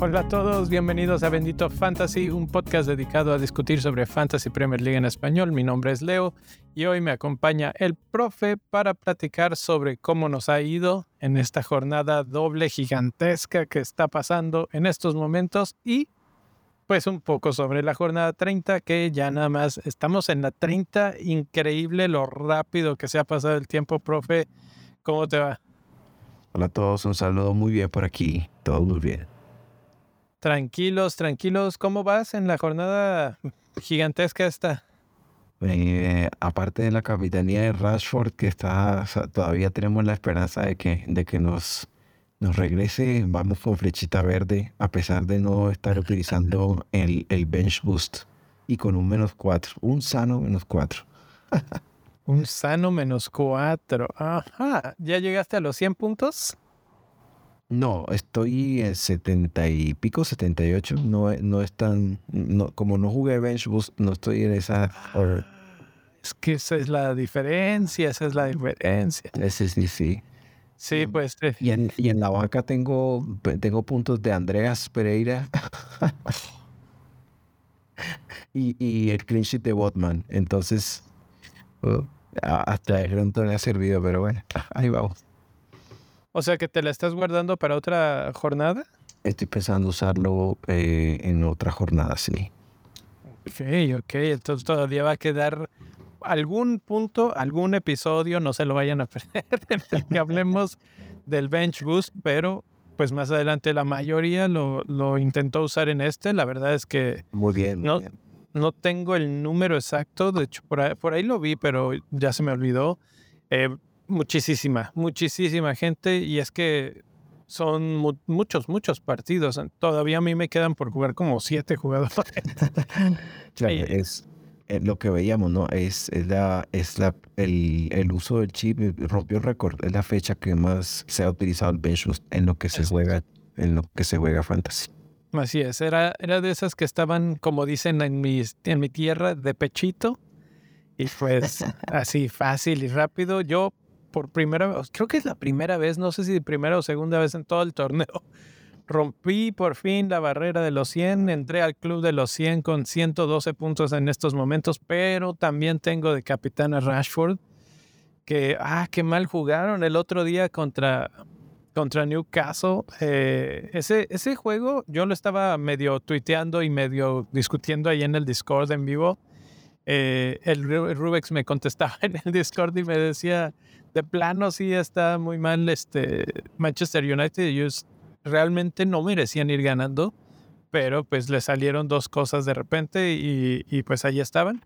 Hola a todos, bienvenidos a Bendito Fantasy, un podcast dedicado a discutir sobre Fantasy Premier League en español. Mi nombre es Leo y hoy me acompaña el profe para platicar sobre cómo nos ha ido en esta jornada doble gigantesca que está pasando en estos momentos y pues un poco sobre la jornada 30 que ya nada más estamos en la 30. Increíble lo rápido que se ha pasado el tiempo, profe. ¿Cómo te va? Hola a todos, un saludo muy bien por aquí, todo muy bien. Tranquilos, tranquilos. ¿Cómo vas en la jornada gigantesca esta? Eh, aparte de la capitanía de Rashford, que está, todavía tenemos la esperanza de que, de que nos, nos regrese, vamos con flechita verde, a pesar de no estar utilizando el, el bench boost y con un menos cuatro, un sano menos cuatro. un sano menos cuatro. Ajá. ¿Ya llegaste a los 100 puntos? No, estoy en 70 y pico, 78. No, no es tan. No, como no jugué Bench Boost, no estoy en esa. Es que esa es la diferencia, esa es la diferencia. Ese sí, sí. Sí, pues. Eh. Y, en, y en la banca tengo, tengo puntos de Andreas Pereira. y, y el clean sheet de Botman. Entonces, uh, hasta el pronto me ha servido, pero bueno, ahí vamos. O sea que te la estás guardando para otra jornada. Estoy pensando usarlo eh, en otra jornada, sí. Ok, ok. Entonces todavía va a quedar algún punto, algún episodio, no se lo vayan a perder, en el que hablemos del Bench Boost, pero pues más adelante la mayoría lo, lo intentó usar en este. La verdad es que... Muy bien. no, no tengo el número exacto, de hecho por ahí, por ahí lo vi, pero ya se me olvidó. Eh, Muchísima, muchísima gente y es que son muchos, muchos partidos. Todavía a mí me quedan por jugar como siete jugadores. es eh, lo que veíamos, ¿no? Es, es, la, es la, el, el, uso del chip, eh, rompió récord, es la fecha que más se ha utilizado el bench en lo que se juega, en lo que se juega fantasy. Así es, era, era de esas que estaban, como dicen en mi, en mi tierra, de pechito. Y pues así fácil y rápido. Yo por primera vez, creo que es la primera vez, no sé si primera o segunda vez en todo el torneo. Rompí por fin la barrera de los 100, entré al club de los 100 con 112 puntos en estos momentos, pero también tengo de capitán a Rashford, que, ah, qué mal jugaron el otro día contra, contra Newcastle. Eh, ese, ese juego yo lo estaba medio tuiteando y medio discutiendo ahí en el Discord en vivo. Eh, el Rubex me contestaba en el Discord y me decía, de plano sí está muy mal este Manchester United. Ellos realmente no merecían ir ganando, pero pues le salieron dos cosas de repente y, y pues ahí estaban.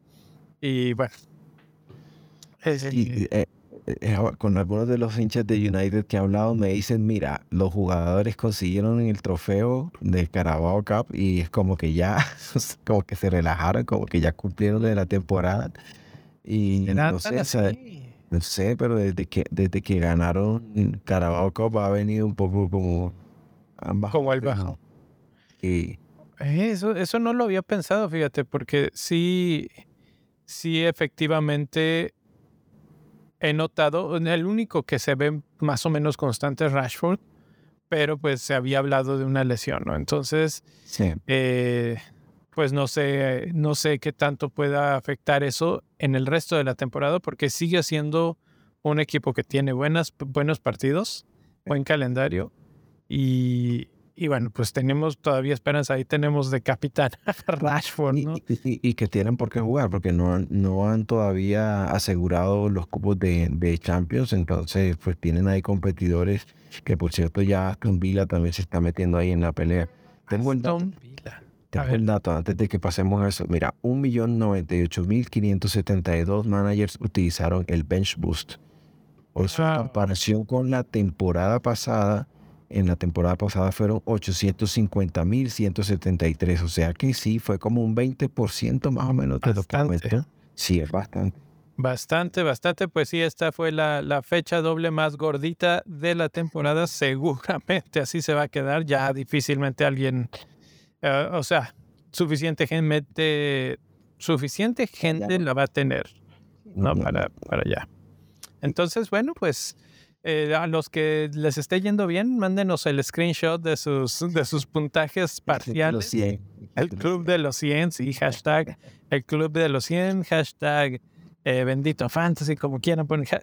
Y bueno. Eh, eh, con algunos de los hinchas de United que he hablado me dicen, mira, los jugadores consiguieron el trofeo del Carabao Cup y es como que ya, como que se relajaron, como que ya cumplieron de la temporada. Y entonces, no sé, pero desde que, desde que ganaron Carabao Cup ha venido un poco como... Como el bajo. Y... Eso, eso no lo había pensado, fíjate, porque sí, sí efectivamente he notado, el único que se ve más o menos constante es Rashford, pero pues se había hablado de una lesión, ¿no? Entonces, sí. eh, pues no sé, no sé qué tanto pueda afectar eso en el resto de la temporada, porque sigue siendo un equipo que tiene buenas, buenos partidos, buen calendario. Y, y bueno, pues tenemos todavía esperanza. Ahí tenemos de capitán Rashford, ¿no? Y, que tienen por qué jugar, porque no, no han todavía asegurado los cupos de, de Champions. Entonces, pues tienen ahí competidores que, por cierto, ya Aston Villa también se está metiendo ahí en la pelea. Tengo el el dato antes de que pasemos a eso. Mira, 1.098.572 managers utilizaron el Bench Boost. O sea, en comparación con la temporada pasada, en la temporada pasada fueron 850.173. O sea que sí, fue como un 20% más o menos de bastante. lo que Sí, es bastante. Bastante, bastante. Pues sí, esta fue la, la, fecha doble más gordita de la temporada. Seguramente así se va a quedar. Ya difícilmente alguien eh, o sea, suficiente gente suficiente gente la va a tener, ¿no? Para, para allá. Entonces, bueno, pues eh, a los que les esté yendo bien, mándenos el screenshot de sus, de sus puntajes parciales. El club de los 100, sí, hashtag el club de los 100, hashtag eh, bendito fantasy, como quieran poner,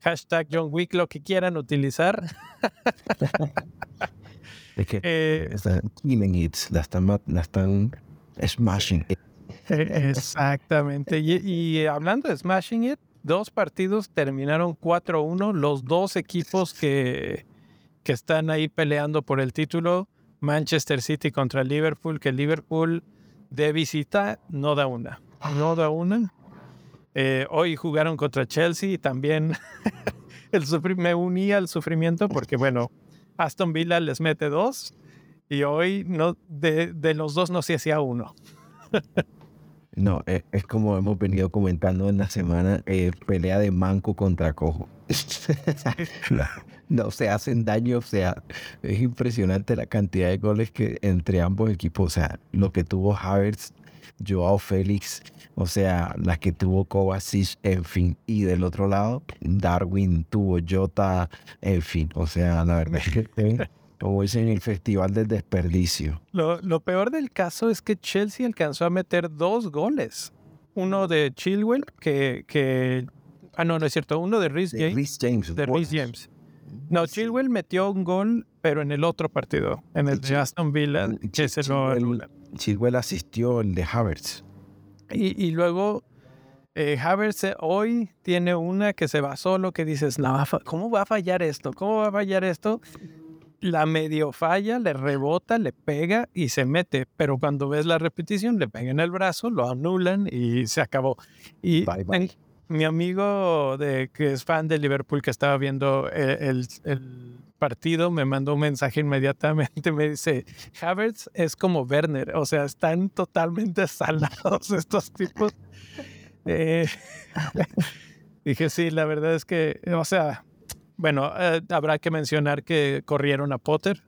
hashtag John Wick, lo que quieran utilizar. es que eh, están killing it, la están, la están smashing it. Exactamente. Y, y hablando de smashing it, dos partidos terminaron 4-1. Los dos equipos que, que están ahí peleando por el título, Manchester City contra Liverpool, que Liverpool de visita no da una. No da una. Eh, hoy jugaron contra Chelsea y también el me unía al sufrimiento porque, bueno, Aston Villa les mete dos y hoy no, de, de los dos no se hacía uno. No, e, es, como hemos venido comentando en la semana, eh, pelea de manco contra cojo. no se hacen daño, o sea, es impresionante la cantidad de goles que entre ambos equipos, o sea, lo que tuvo Havertz, Joao Félix, o sea, las que tuvo Kovacic, en fin, y del otro lado, Darwin tuvo Jota, en fin, o sea, la verdad es que como dicen, el festival del desperdicio. Lo, lo, peor del caso es que Chelsea alcanzó a meter dos goles. Uno de Chilwell, que, que... Ah, no, no es cierto. Uno de Rhys James. James. De Rhys James. No, Chilwell metió un gol, pero en el otro partido, en el de Aston Villa, que se lo Chilwell asistió el de Havertz. Y, y luego eh, Havertz eh, hoy tiene una que se va solo, que dices, ¿cómo va a fallar esto? ¿Cómo va a fallar esto? La medio falla, le rebota, le pega y se mete, pero cuando ves la repetición le pega en el brazo, lo anulan y se acabó. Y mi amigo de, que es fan de Liverpool que estaba viendo eh, el, partido me mandó un mensaje inmediatamente, me dice, Havertz es como Werner, o sea, están totalmente salados estos tipos. Eh, dije, sí, la verdad es que, o sea, bueno, eh, habrá que mencionar que corrieron a Potter,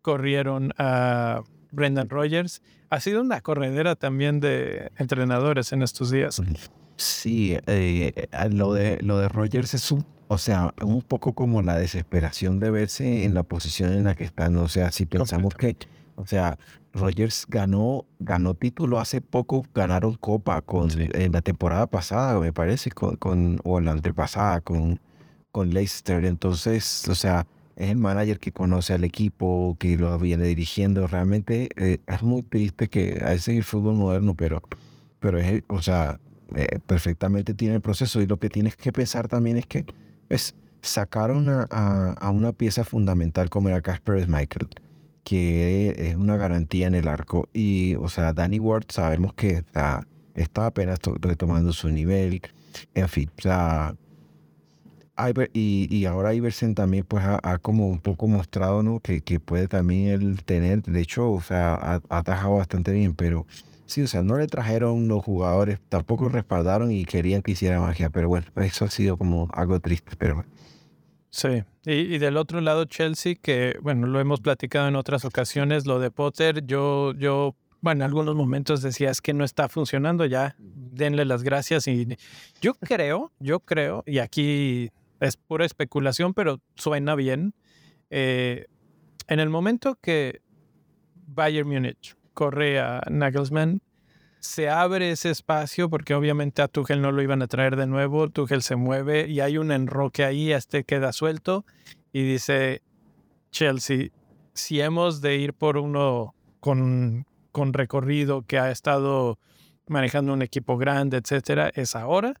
corrieron a Brendan Rogers. Ha sido una corredera también de entrenadores en estos días. Sí, eh, lo, de, lo de Rogers es un, o sea, un poco como la desesperación de verse en la posición en la que están. O sea, si pensamos que, o sea, Rogers ganó, ganó título hace poco, ganaron Copa con, en la temporada pasada, me parece, con, con, o la antepasada, con, con Leicester. Entonces, o sea, es el manager que conoce al equipo, que lo viene dirigiendo. Realmente eh, es muy triste que a veces el fútbol moderno, pero, pero es, o sea, eh, perfectamente tiene el proceso. Y lo que tienes que pensar también es que pues, sacaron a, una pieza fundamental como era Casper Schmeichel, que es una garantía en el arco. Y, o sea, Danny Ward sabemos que está, está apenas retomando su nivel. En fin, o sea, y, y, ahora Iversen también pues ha, como un poco mostrado ¿no? que, que puede también él tener, de hecho, o sea, ha, atajado bastante bien, pero sí, o sea, no le trajeron los jugadores, tampoco respaldaron y querían que hiciera magia, pero bueno, eso ha sido como algo triste, pero Sí, y, y, del otro lado Chelsea, que bueno, lo hemos platicado en otras ocasiones, lo de Potter, yo, yo, bueno, en algunos momentos decías que no está funcionando, ya denle las gracias y yo creo, yo creo, y aquí es pura especulación, pero suena bien. Eh, en el momento que Bayern Múnich corre a Nagelsmann, se abre ese espacio porque obviamente a Tuchel no lo iban a traer de nuevo, Tuchel se mueve y hay un enroque ahí, este queda suelto y dice Chelsea, si hemos de ir por uno con, con recorrido que ha estado manejando un equipo grande, etcétera, es ahora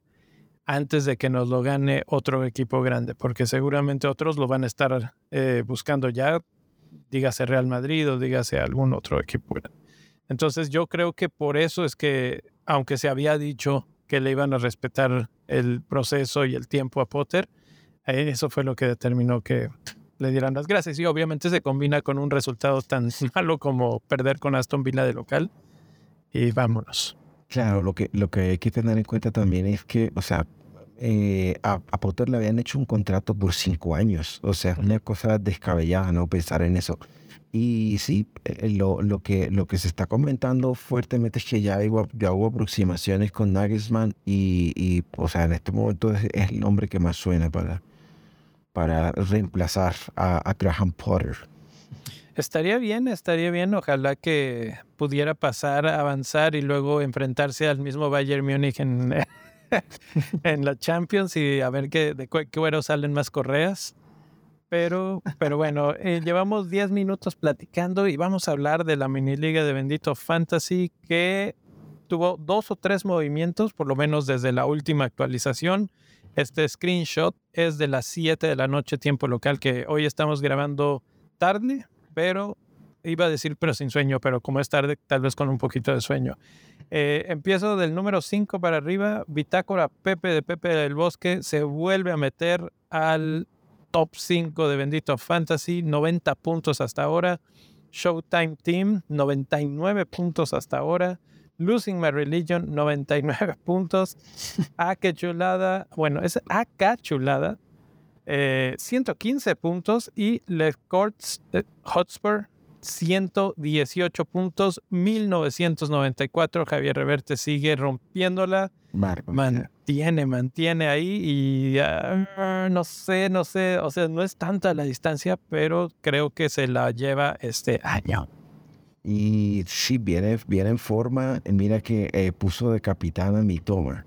antes de que nos lo gane otro equipo grande, porque seguramente otros lo van a estar eh, buscando ya, dígase Real Madrid o dígase algún otro equipo grande. Entonces yo creo que por eso es que, aunque se había dicho que le iban a respetar el proceso y el tiempo a Potter, eh, eso fue lo que determinó que le dieran las gracias. Y obviamente se combina con un resultado tan malo como perder con Aston Villa de local. Y vámonos. Claro, lo que, lo que hay que tener en cuenta también es que, o sea, eh, a, Potter le habían hecho un contrato por cinco años. O sea, una cosa descabellada, ¿no? Pensar en eso. Y sí, eh, lo, lo, que, lo que se está comentando fuertemente es que ya, hubo, ya hubo aproximaciones con Nagelsmann y, y, o sea, en este momento es, el nombre que más suena para, para reemplazar a, a Graham Potter. Estaría bien, estaría bien. Ojalá que pudiera pasar, avanzar y luego enfrentarse al mismo Bayern Múnich en, en la Champions y a ver qué, de qué cuero salen más correas. Pero, pero bueno, eh, llevamos 10 minutos platicando y vamos a hablar de la mini liga de Bendito Fantasy que tuvo dos o tres movimientos, por lo menos desde la última actualización. Este screenshot es de las 7 de la noche, tiempo local, que hoy estamos grabando tarde, pero iba a decir pero sin sueño, pero como es tarde, tal vez con un poquito de sueño. Eh, empiezo del número 5 para arriba. Bitácora Pepe de Pepe del Bosque se vuelve a meter al top 5 de Bendito Fantasy, 90 puntos hasta ahora. Showtime Team, 99 puntos hasta ahora. Losing My Religion, 99 puntos. Ake Chulada, bueno, es AK Chulada, 115 eh, puntos. Y Les eh, Hotspur, 118 puntos, 1994. Javier Reverte sigue rompiéndola. Mantiene, mantiene ahí y no sé, no sé, o sea, no es tanta la distancia, pero creo que se la lleva este año. Y sí, viene, viene en forma. Mira que eh, puso de capitán a Mitoma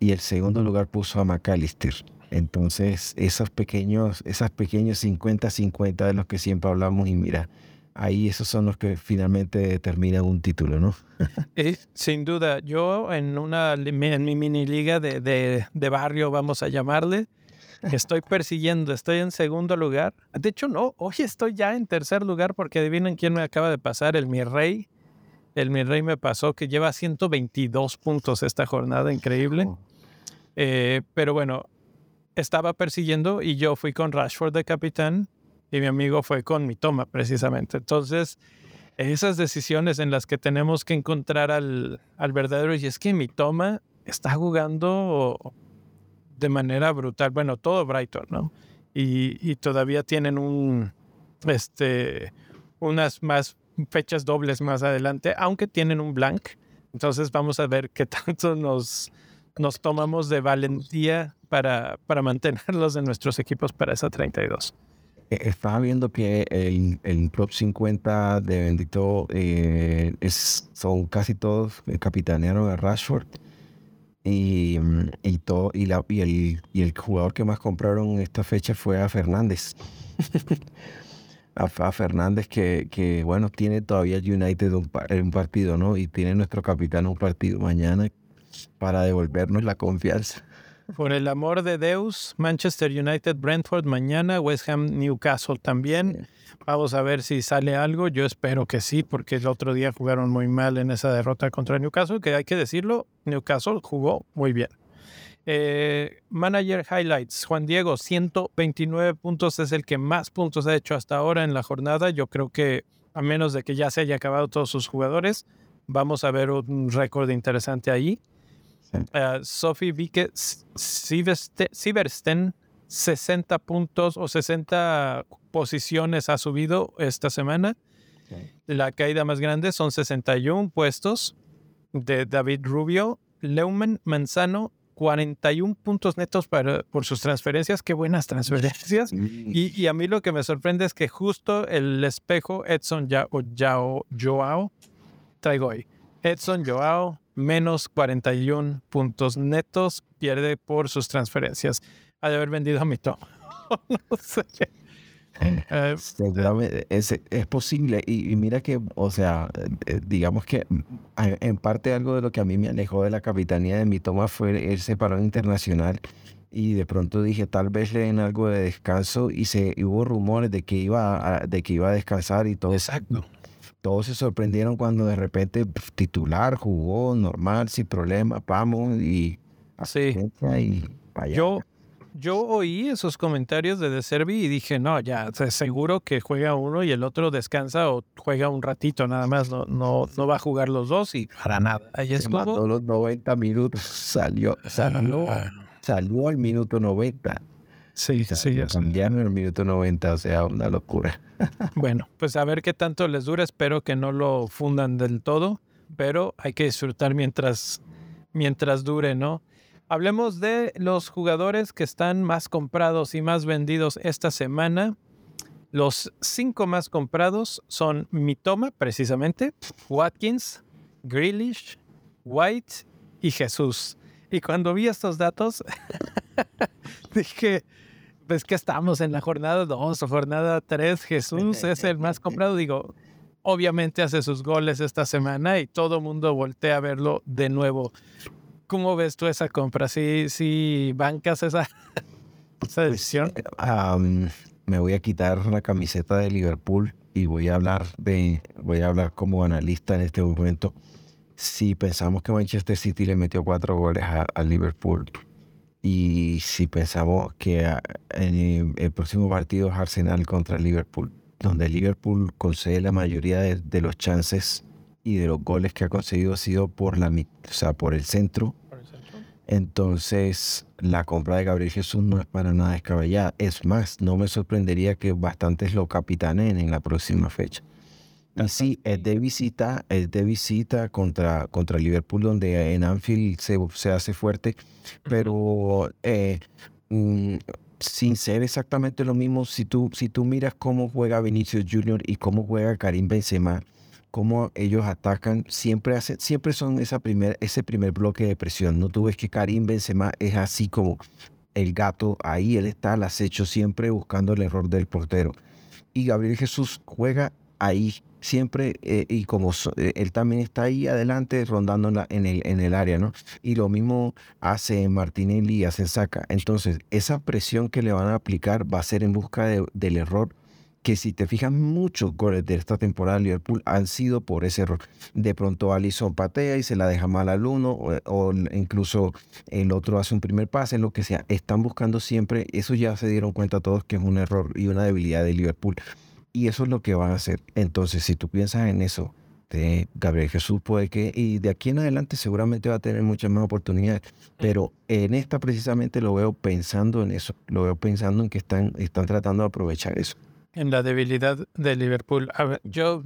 y el segundo lugar puso a McAllister. Entonces, esos pequeños, esas pequeños 50-50 de los que siempre hablamos y mira, ahí esos son los que finalmente determinan un título, ¿no? Sin duda, yo en una en mi mini liga de, de, barrio, vamos a llamarle, estoy persiguiendo, estoy en segundo lugar. De hecho, no, hoy estoy ya en tercer lugar porque adivinen quién me acaba de pasar, el mi rey. El mi rey me pasó que lleva 122 puntos esta jornada, increíble. Eh, pero bueno, estaba persiguiendo y yo fui con Rashford de capitán y mi amigo fue con mi toma precisamente. Entonces, esas decisiones en las que tenemos que encontrar al, al verdadero, y es que mi toma está jugando de manera brutal, bueno, todo Brighton, ¿no? Y, y todavía tienen un, este, unas más fechas dobles más adelante, aunque tienen un blank. Entonces vamos a ver qué tanto nos, nos tomamos de valentía para, para mantenerlos en nuestros equipos para esa 32. Eh, estaba viendo que el, el top 50 de Bendito eh, es, son casi todos capitaneros de Rashford. Y, mm, y, todo, y, la, y, el, y el jugador que más compraron en esta fecha fue a Fernández. a, Fernández que, que, bueno, tiene todavía United un, un partido, ¿no? Y tiene nuestro capitán un partido mañana para devolvernos la confianza. Por el amor de Deus, Manchester United, Brentford mañana, West Ham, Newcastle también. Vamos a ver si sale algo. Yo espero que sí, porque el otro día jugaron muy mal en esa derrota contra Newcastle, que hay que decirlo, Newcastle jugó muy bien. Eh, manager Highlights, Juan Diego, 129 puntos es el que más puntos ha hecho hasta ahora en la jornada. Yo creo que a menos de que ya se haya acabado todos sus jugadores, vamos a ver un récord interesante ahí. Uh, Sophie Vike Siversten, 60 puntos o 60 posiciones ha subido esta semana. La caída más grande son 61 puestos de David Rubio. Leumann Manzano, 41 puntos netos para, por sus transferencias. Qué buenas transferencias. Y, y, a mí lo que me sorprende es que justo el espejo Edson Yao, Joao traigo hoy. Edson Joao, menos 41 puntos netos, pierde por sus transferencias. Ha de haber vendido a mi toma. no sé. Eh, es, es, posible y, mira que, o sea, eh, digamos que en parte algo de lo que a mí me alejó de la capitanía de mi toma fue ese parón internacional y de pronto dije tal vez le den algo de descanso y se hubo rumores de que iba a, de que iba a descansar y todo. Exacto todos se sorprendieron cuando de repente titular jugó normal, sin problema, vamos y así. Y yo, yo oí esos comentarios de De Servi y dije, no, ya, seguro que juega uno y el otro descansa o juega un ratito nada más, no, no, no va a jugar los dos y para nada. Ahí es como... los 90 minutos, salió, salió, ah. salió al minuto 90. Sí, sí. Cambiaron en el minuto 90, o sea, una locura. bueno, pues a ver qué tanto les dura. Espero que no lo fundan del todo, pero hay que disfrutar mientras, mientras dure, ¿no? Hablemos de los jugadores que están más comprados y más vendidos esta semana. Los cinco más comprados son Mitoma, precisamente, Watkins, Grealish, White y Jesús. Y cuando vi estos datos, dije, pues que estamos en la jornada 2 o jornada 3, Jesús es el más comprado. Digo, obviamente hace sus goles esta semana y todo el mundo voltea a verlo de nuevo. ¿Cómo ves tú esa compra? ¿Sí, sí bancas esa, esa pues, decisión? Eh, me voy a quitar la camiseta de Liverpool y voy a hablar de voy a hablar como analista en este momento. Si pensamos que Manchester City le metió cuatro goles a, Liverpool y si pensamos que en el próximo partido es Arsenal contra Liverpool, donde Liverpool concede la mayoría de, los chances y de los goles que ha conseguido ha sido por la o sea, por el centro entonces, la compra de Gabriel Jesús no es para nada descabellada. Es más, no me sorprendería que bastantes lo capitanen en la próxima fecha. Y sí, es de visita, es de visita contra, contra Liverpool, donde en Anfield se, se hace fuerte, pero eh, mm, sin ser exactamente lo mismo, si tú, si tú miras cómo juega Vinicius Jr. y cómo juega Karim Benzema, cómo ellos atacan, siempre hacen, siempre son esa primer, ese primer bloque de presión. No tú ves que Karim Benzema es así como el gato, ahí él está al acecho siempre buscando el error del portero. Y Gabriel Jesús juega ahí siempre eh, y como eh, él también está ahí adelante rondando en, el, en el área, ¿no? Y lo mismo hace Martinelli hace Saca. Entonces, esa presión que le van a aplicar va a ser en busca del error que si te fijas, muchos goles de esta temporada de Liverpool han sido por ese error. De pronto Alisson patea y se la deja mal al uno, o, incluso el otro hace un primer pase, lo que sea. Están buscando siempre, eso ya se dieron cuenta todos que es un error y una debilidad de Liverpool. Y eso es lo que van a hacer. Entonces, si tú piensas en eso, de Gabriel Jesús puede que, y de aquí en adelante seguramente va a tener muchas más oportunidades, pero en esta precisamente lo veo pensando en eso, lo veo pensando en que están, están tratando de aprovechar eso en la debilidad de Liverpool. A ver, yo,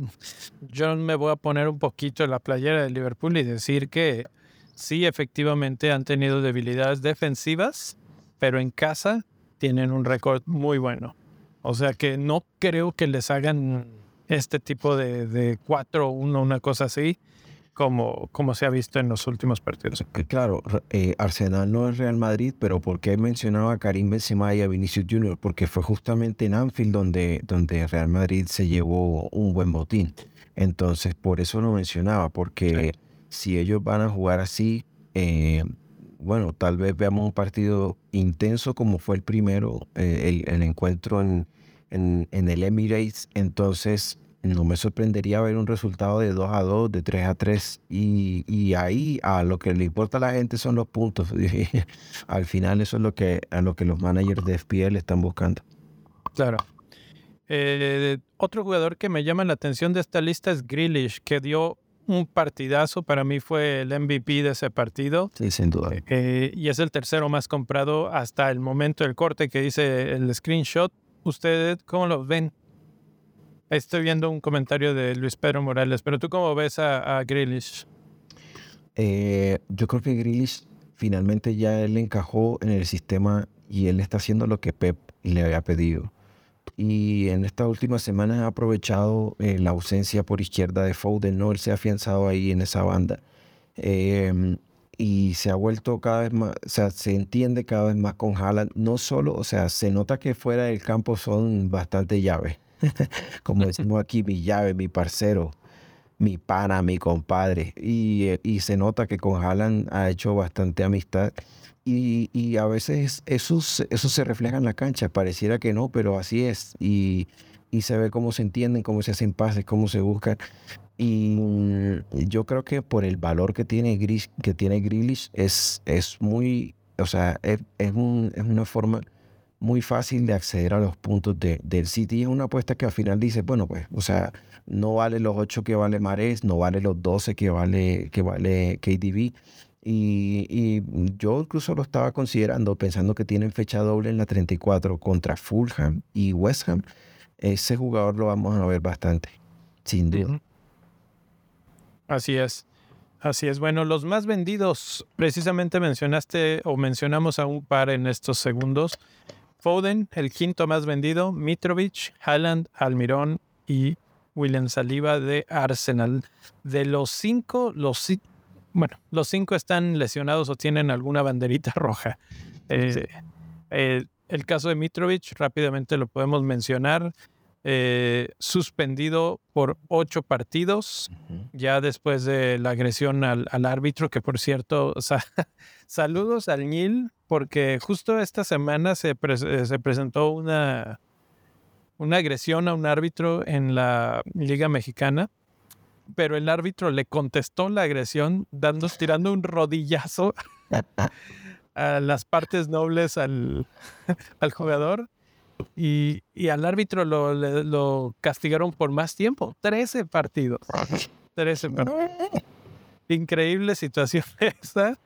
yo me voy a poner un poquito en la playera de Liverpool y decir que sí, efectivamente han tenido debilidades defensivas, pero en casa tienen un récord muy bueno. O sea que no creo que les hagan este tipo de, de 4-1, una cosa así como, como se ha visto en los últimos partidos. Claro, eh, Arsenal no es Real Madrid, pero ¿por qué mencionaba a Karim Benzema y a Vinicius Junior? Porque fue justamente en Anfield donde, donde Real Madrid se llevó un buen botín. Entonces, por eso lo mencionaba, porque si ellos van a jugar así, eh, bueno, tal vez veamos un partido intenso como fue el primero, eh, el, encuentro en, en, en el Emirates. Entonces, no me sorprendería ver un resultado de 2 a 2, de 3 a 3. Y, ahí a lo que le importa a la gente son los puntos. Al final eso es lo que, a lo que los managers de FPL están buscando. Claro. Eh, otro jugador que me llama la atención de esta lista es Grealish, que dio un partidazo. Para mí fue el MVP de ese partido. Sí, sin duda. Eh, y es el tercero más comprado hasta el momento del corte que dice el screenshot. ¿Ustedes cómo lo ven? Estoy viendo un comentario de Luis Pedro Morales, pero tú cómo ves a, a? Eh, yo creo que Grealish finalmente ya él encajó en el sistema y él está haciendo lo que Pep le había pedido. Y en estas últimas semanas ha aprovechado eh, la ausencia por izquierda de Foden, ¿no? Él se ha afianzado ahí en esa banda. Em, y se ha vuelto cada vez más, o sea, se entiende cada vez más con Haaland. No solo, o sea, se nota que fuera del campo son bastante llaves. como decimos aquí, mi llave, mi parcero, mi pana, mi compadre. Y, eh, y se nota que con Haaland ha hecho bastante amistad. Y, y, a veces eso, eso se refleja en la cancha. Pareciera que no, pero así es. Y, y se ve cómo se entienden, cómo se hacen pases, cómo se buscan. Y yo creo que por el valor que tiene, Gris, que tiene Grealish es, es muy, o sea, es, es, un, es una forma muy fácil de acceder a los puntos de, del City. Es una apuesta que al final dice, bueno, pues, o sea, no vale los 8 que vale Mares, no vale los 12 que vale, que vale KDB. Y, y yo incluso lo estaba considerando, pensando que tienen fecha doble en la 34 contra Fulham y West Ham. Ese jugador lo vamos a ver bastante, sin duda. Así es. Así es. Bueno, los más vendidos, precisamente mencionaste o mencionamos a un par en estos segundos. Foden, el quinto más vendido, Mitrovic, Haaland, Almirón y William Saliba de Arsenal. De los cinco, los, bueno, los cinco están lesionados o tienen alguna banderita roja. Eh, el caso de Mitrovic, rápidamente lo podemos mencionar. Eh, suspendido por ocho partidos, ya después de la agresión al, árbitro, que por cierto, saludos al Nil, porque justo esta semana se, se presentó una, una agresión a un árbitro en la Liga Mexicana, pero el árbitro le contestó la agresión dando, tirando un rodillazo a las partes nobles al, al jugador y, al árbitro lo, lo, castigaron por más tiempo, 13 partidos. 13 partidos. Increíble situación esa.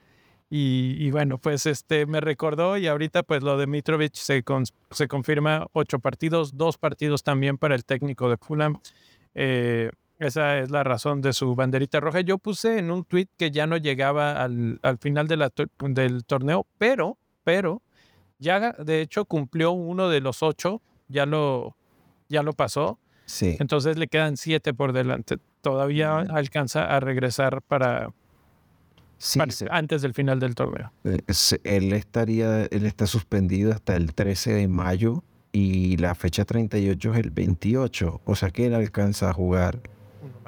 Y, bueno, pues este me recordó y ahorita pues lo de Mitrovic se, se confirma ocho partidos, dos partidos también para el técnico de Fulham. Eh, esa es la razón de su banderita roja. Yo puse en un tweet que ya no llegaba al, al final de la, del torneo, pero, pero ya de hecho cumplió uno de los ocho, ya lo, ya lo pasó. Sí. Entonces le quedan siete por delante. Todavía alcanza a regresar para, antes del final del torneo. Eh, él estaría, él está suspendido hasta el 13 de mayo y la fecha 38 es el 28. O sea que él alcanza a jugar.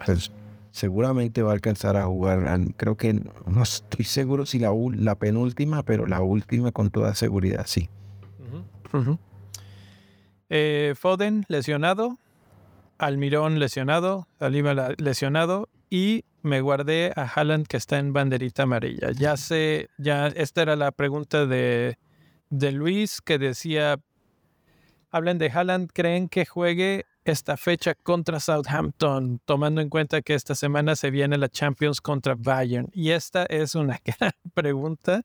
Pues, seguramente va a alcanzar a jugar. Creo que no estoy seguro si la, penúltima, pero la última con toda seguridad, sí. Eh, Foden lesionado, Almirón lesionado, Saliba lesionado y me guardé a Haaland que está en banderita amarilla. Ya sé, ya esta era la pregunta de, de Luis que decía, hablan de Haaland, ¿creen que juegue esta fecha contra Southampton, tomando en cuenta que esta semana se viene la Champions contra Bayern. Y esta es una gran pregunta,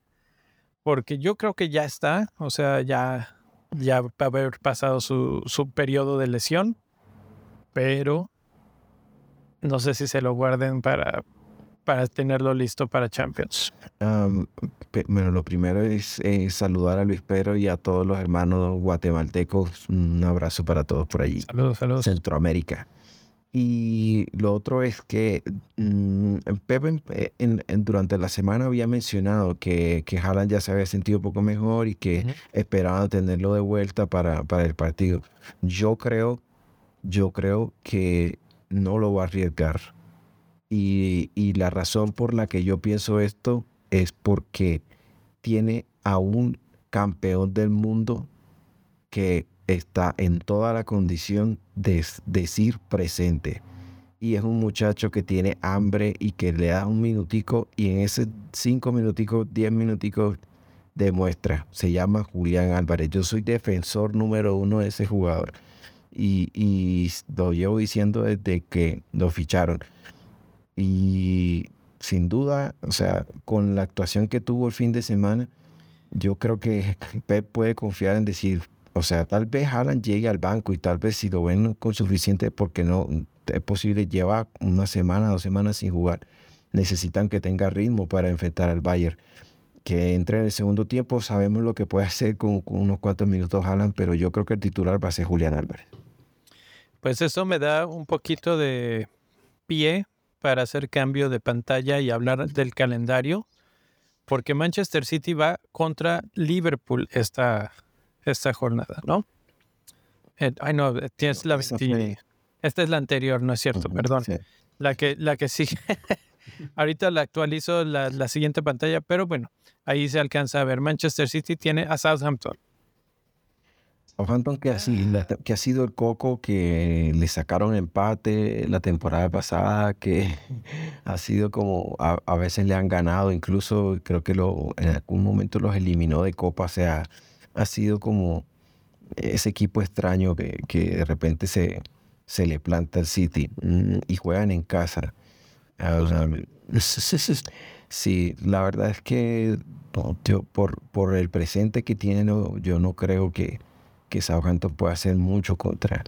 porque yo creo que ya está, o sea, ya, ya va a haber pasado su, su periodo de lesión, pero no sé si se lo guarden para, para tenerlo listo para Champions? bueno, lo primero es saludar a Luis Pedro y a todos los hermanos guatemaltecos. Un abrazo para todos por allí. Saludos, saludos. Centroamérica. Y lo otro es que mm, Pepe en, durante la semana había mencionado que, que Haaland ya se había sentido un poco mejor y que esperaba tenerlo de vuelta para, para el partido. Yo creo, yo creo que no lo va a arriesgar y, la razón por la que yo pienso esto es porque tiene a un campeón del mundo que está en toda la condición de decir presente. Y es un muchacho que tiene hambre y que le da un minutico y en ese cinco minuticos, diez minuticos demuestra. Se llama Julián Álvarez. Yo soy defensor número uno de ese jugador. Y, y lo llevo diciendo desde que lo ficharon. Y sin duda, o sea, con la actuación que tuvo el fin de semana, yo creo que Pep puede confiar en decir, o sea, tal vez Haaland llegue al banco y tal vez si lo ven con suficiente, porque no es posible, lleva una semana, dos semanas sin jugar. Necesitan que tenga ritmo para enfrentar al Bayern. Que entre en el segundo tiempo, sabemos lo que puede hacer con, unos cuantos minutos Haaland, pero yo creo que el titular va a ser Julián Álvarez. Pues eso me da un poquito de pie para hacer cambio de pantalla y hablar del calendario, porque Manchester City va contra Liverpool esta, esta jornada, ¿no? Eh, ay, no, eh, tienes la Esta es la anterior, no es cierto, perdón. La que, la que sigue. Ahorita la actualizo la, la siguiente pantalla, pero bueno, ahí se alcanza a ver. Manchester City tiene a Southampton. Southampton que, así, que ha sido el coco que le sacaron empate la temporada pasada, que ha sido como a, veces le han ganado, incluso creo que lo, en algún momento los eliminó de Copa, o sea, ha sido como ese equipo extraño que, que de repente se, se le planta el City mm, y juegan en casa. Ah, Sí, la verdad es que yo, por, por el presente que tiene, yo no creo que, que Southampton pueda hacer mucho contra,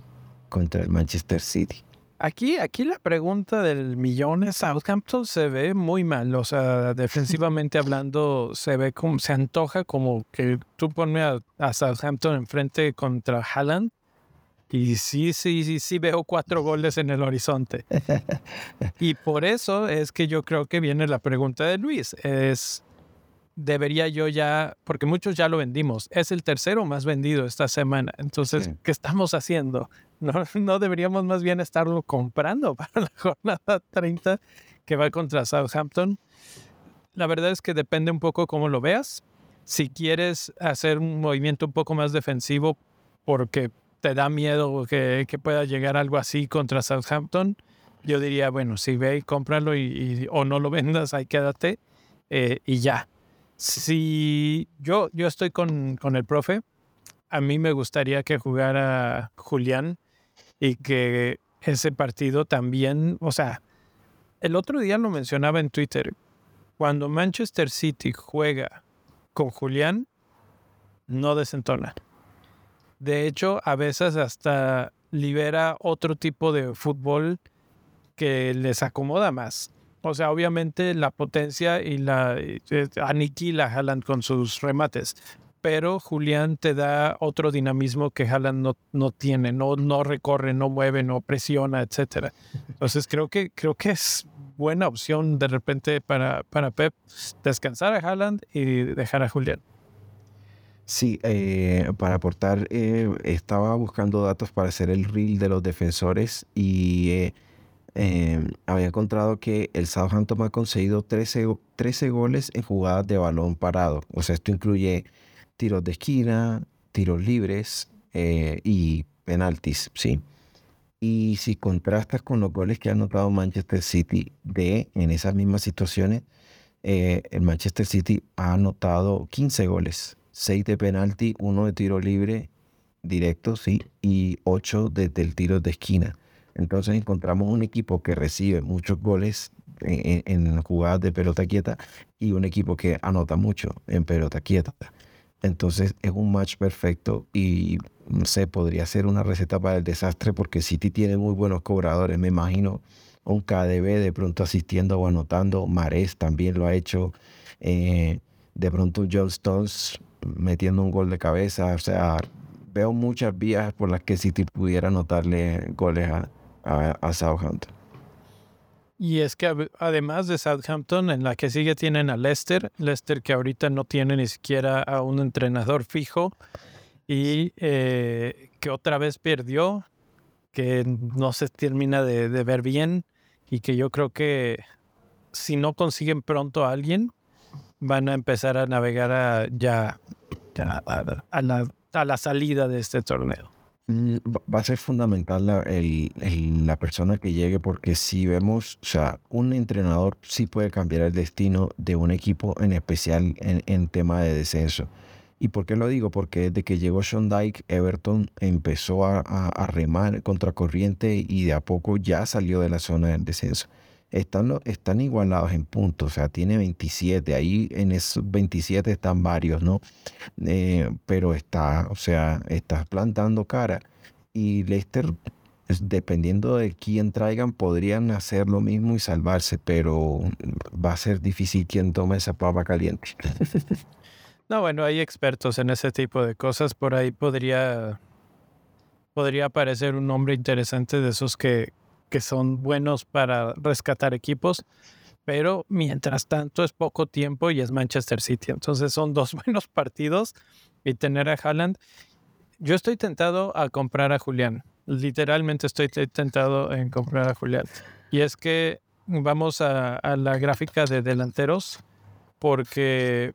contra el Manchester City. Aquí, aquí la pregunta del millón es Southampton se ve muy mal, o sea, defensivamente hablando, se ve como, se antoja como que tú pones a, a Southampton enfrente contra Haaland y sí, sí, sí, sí veo cuatro goles en el horizonte. y por eso es que yo creo que viene la pregunta de Luis, es, ¿debería yo ya, porque muchos ya lo vendimos, es el tercero más vendido esta semana, entonces, ¿qué estamos haciendo? No, no deberíamos más bien estarlo comprando para la jornada 30 que va contra Southampton. La verdad es que depende un poco cómo lo veas. Si quieres hacer un movimiento un poco más defensivo porque te da miedo que, que pueda llegar algo así contra Southampton, yo diría, bueno, si ve, cómpralo y, o no lo vendas, ahí quédate eh, y ya. Si yo, yo estoy con, con el profe, a mí me gustaría que jugara Julián y que ese partido también, o sea, el otro día lo mencionaba en Twitter, cuando Manchester City juega con Julián, no desentona. De hecho, a veces hasta libera otro tipo de fútbol que les acomoda más. O sea, obviamente la potencia y la eh, aniquila Haaland con sus remates, pero Julián te da otro dinamismo que Haaland no, no tiene, no, no recorre, no mueve, no presiona, etc. Entonces creo que, creo que es buena opción de repente para, para Pep descansar a Haaland y dejar a Julián. Sí, eh, para aportar, eh, estaba buscando datos para hacer el reel de los defensores y eh, em, había encontrado que el Southampton ha conseguido 13, 13 goles en jugadas de balón parado. O sea, esto incluye tiros de esquina, tiros libres eh, y penaltis, sí. Y si contrastas con los goles que ha anotado Manchester City de en esas mismas situaciones, eh, el Manchester City ha anotado 15 goles, 6 de penalti, 1 de tiro libre directo, sí, y 8 desde el tiro de esquina. Entonces encontramos un equipo que recibe muchos goles en, en, jugadas de pelota quieta y un equipo que anota mucho en pelota quieta. Entonces es un match perfecto y sé, podría ser una receta para el desastre porque City tiene muy buenos cobradores. Me imagino un KDB de pronto asistiendo o anotando. Mares también lo ha hecho. Eh, de pronto John Stones metiendo un gol de cabeza. O sea, veo muchas vías por las que City pudiera anotarle goles a, a Southampton. Y es que además de Southampton, en la que sigue tienen a Leicester, Leicester que ahorita no tiene ni siquiera a un entrenador fijo y eh, que otra vez perdió, que no se termina de, ver bien y que yo creo que si no consiguen pronto a alguien, van a empezar a navegar ya, a, la, a la salida de este torneo. Mm, va a ser fundamental la, la, persona que llegue porque si vemos, o sea, un entrenador sí puede cambiar el destino de un equipo en especial en, en tema de descenso. ¿Y por qué lo digo? Porque desde que llegó Sean Dyke, Everton empezó a, a, a remar y de a poco ya salió de la zona del descenso están, están igualados en puntos, o sea, tiene 27, ahí en esos 27 están varios, ¿no? Eh, pero está, o sea, está plantando cara y Leicester, dependiendo de quién traigan, podrían hacer lo mismo y salvarse, pero va a ser difícil quien tome esa papa caliente. No, bueno, hay expertos en ese tipo de cosas, por ahí podría podría aparecer un nombre interesante de esos que, que son buenos para rescatar equipos, pero mientras tanto es poco tiempo y es Manchester City. Entonces son dos buenos partidos y tener a Haaland. Yo estoy tentado a comprar a Julián. Literalmente estoy tentado en comprar a Julián. Y es que vamos a, a la gráfica de delanteros porque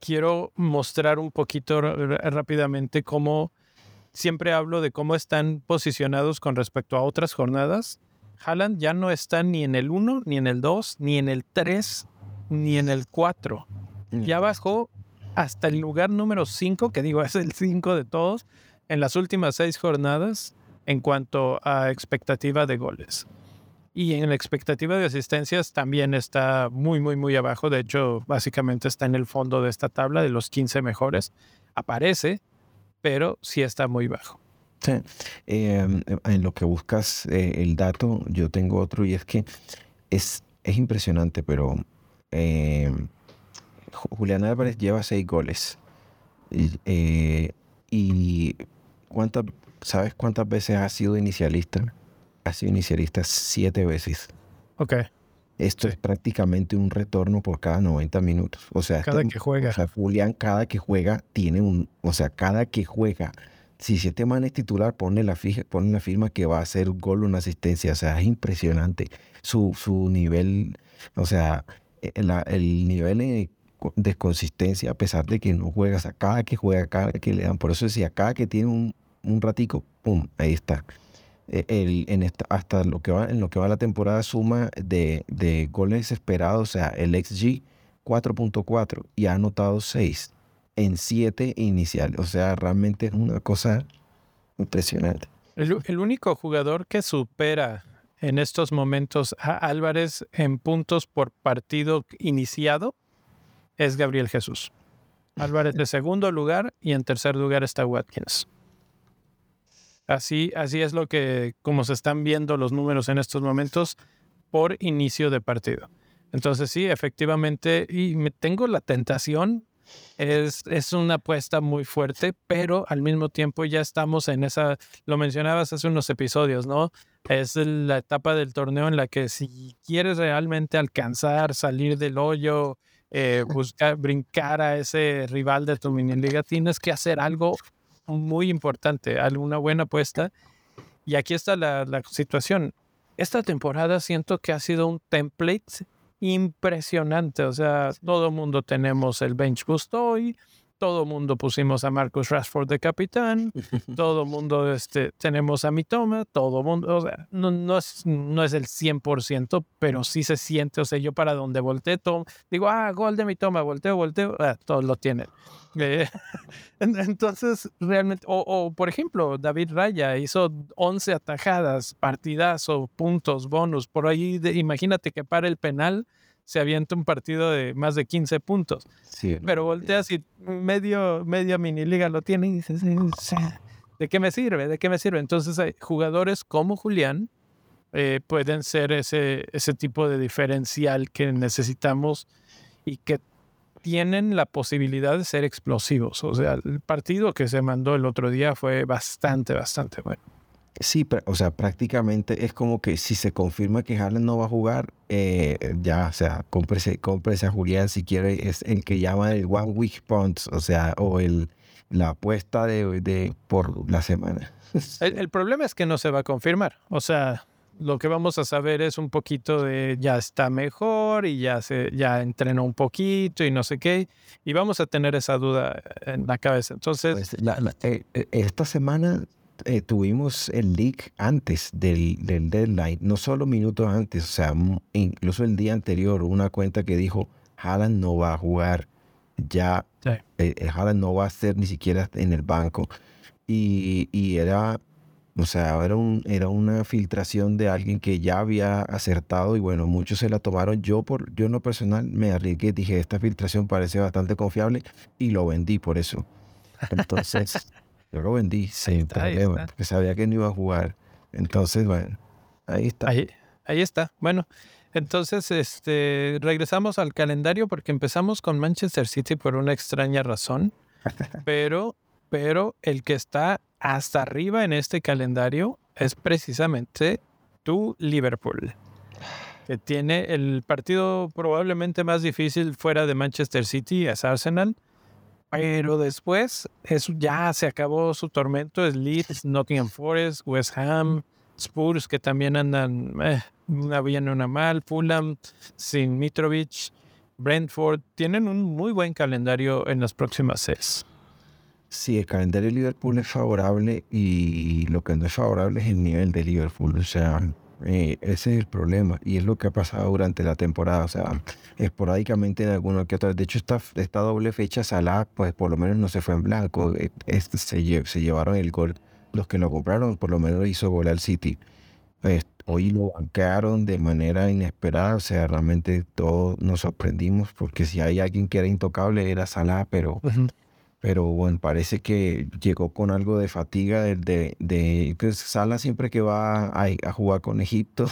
quiero mostrar un poquito rápidamente cómo siempre hablo de cómo están posicionados con respecto a otras jornadas. Haaland ya no está ni en el 1, ni en el 2, ni en el 3, ni en el 4. Ya bajó hasta el lugar número 5, que digo es el 5 de todos, en las últimas seis jornadas en cuanto a expectativa de goles. Y en la expectativa de asistencias también está muy, muy, muy abajo. De hecho, básicamente está en el fondo de esta tabla de los 15 mejores. Aparece, pero sí está muy bajo. Sí. Em, en lo que buscas eh, el dato, yo tengo otro y es que es, es impresionante, pero em, Julián Álvarez lleva seis goles. Y, eh, y ¿cuántas, ¿sabes cuántas veces ha sido inicialista? Ha sido inicialista siete veces. Ok. Esto es prácticamente un retorno por cada 90 minutos. O sea, cada que juega. O sea, Julián cada que juega tiene un, o sea, cada que juega, si este man es titular, pone la, fija, pone la firma que va a hacer un gol o una asistencia. O sea, es impresionante su, su nivel, o sea, e, el nivel de consistencia a pesar de que no juegas a cada que juega, cada que le dan. Por eso decía, cada que tiene un, un ratico, ¡pum! Ahí está. E, el, en esta, hasta lo que va, en lo que va la temporada suma de, de goles esperados, o sea, el XG 4.4 y ha anotado 6 en 7 iniciales. O sea, realmente es una cosa impresionante. El, el único jugador que supera en estos momentos a Álvarez en puntos por partido iniciado es Gabriel Jesús. Álvarez de segundo lugar y en tercer lugar está Watkins. Así, así es lo que, como se están viendo los números en estos momentos por inicio de partido. Entonces sí, efectivamente, y me tengo la tentación, es, es una apuesta muy fuerte, pero al mismo tiempo ya estamos en esa, lo mencionabas hace unos episodios, ¿no? Es la etapa del torneo en la que si quieres realmente alcanzar, salir del hoyo, eh, buscar, brincar a ese rival de tu mini liga, tienes que hacer algo muy importante, alguna buena apuesta. Y aquí está la, la situación. Esta temporada siento que ha sido un template impresionante. O sea, todo el mundo tenemos el bench boost hoy, todo mundo pusimos a Marcus Rashford de capitán, todo mundo este, tenemos a Mitoma, todo mundo, o sea, no, no, es, no es el 100%, pero sí se siente, o sea, yo para donde volteo, digo, ah, gol de Mitoma, volteo, volteo, ah, todos lo tienen. Eh, entonces, realmente, o, o, por ejemplo, David Raya hizo 11 atajadas, partidazo, puntos, bonus, por ahí, de, imagínate que para el penal se avienta un partido de más de 15 puntos. Sí, Pero volteas y medio, media mini liga lo tiene y dices, ¿de qué me sirve? ¿De qué me sirve? Entonces hay jugadores como Julián eh, pueden ser ese, ese tipo de diferencial que necesitamos y que tienen la posibilidad de ser explosivos. O sea, el partido que se mandó el otro día fue bastante, bastante bueno. Sí, o sea, prácticamente es como que si se confirma que Haaland no va a jugar, eh, ya, o sea, cómprese, cómprese a Julián si quiere, es el que llama el One Week Points, o sea, o el, la apuesta de, de por la semana. El, el, problema es que no se va a confirmar, o sea, lo que vamos a saber es un poquito de ya está mejor y ya se ya entrenó un poquito y no sé qué y vamos a tener esa duda en la cabeza. Entonces, pues la, la, eh, esta semana eh, tuvimos el leak antes del, del, deadline, no solo minutos antes, o sea, incluso el día anterior, una cuenta que dijo, Haaland no va a jugar, ya sí. eh, Haaland no va a ser ni siquiera en el banco. Y, y era, o sea, era, un, era una filtración de alguien que ya había acertado y bueno, muchos se la tomaron. Yo, por, yo en lo personal me arriesgué, dije, esta filtración parece bastante confiable y lo vendí por eso. Entonces... Yo lo vendí sin está, problema, porque sabía que no iba a jugar. Entonces, bueno, ahí está. Ahí, ahí está. Bueno, entonces este, regresamos al calendario porque empezamos con Manchester City por una extraña razón. pero, pero el que está hasta arriba en este calendario es precisamente tu Liverpool, que tiene el partido probablemente más difícil fuera de Manchester City, es Arsenal pero después eso ya se acabó su tormento. Leeds, Nottingham Forest, West Ham, Spurs, que también andan eh, una bien, una mal, Fulham, sin Mitrovic, Brentford. Tienen un muy buen calendario en las próximas seis. Sí, el calendario de Liverpool es favorable y lo que no es favorable es el nivel de Liverpool. O sea, eh, ese es el problema y es lo que ha pasado durante la temporada. O sea, esporádicamente en alguno que otro. De hecho, esta, esta doble fecha, Salah, pues por lo menos no se fue en blanco. Este, se, llevaron el gol. Los que lo compraron, por lo menos hizo gol al City. eh, hoy lo bancaron de manera inesperada, o sea, realmente todos nos sorprendimos porque si hay alguien que era intocable era Salah, pero, pero bueno, parece que llegó con algo de fatiga de, de, de pues, Salah siempre que va a, a jugar con Egipto,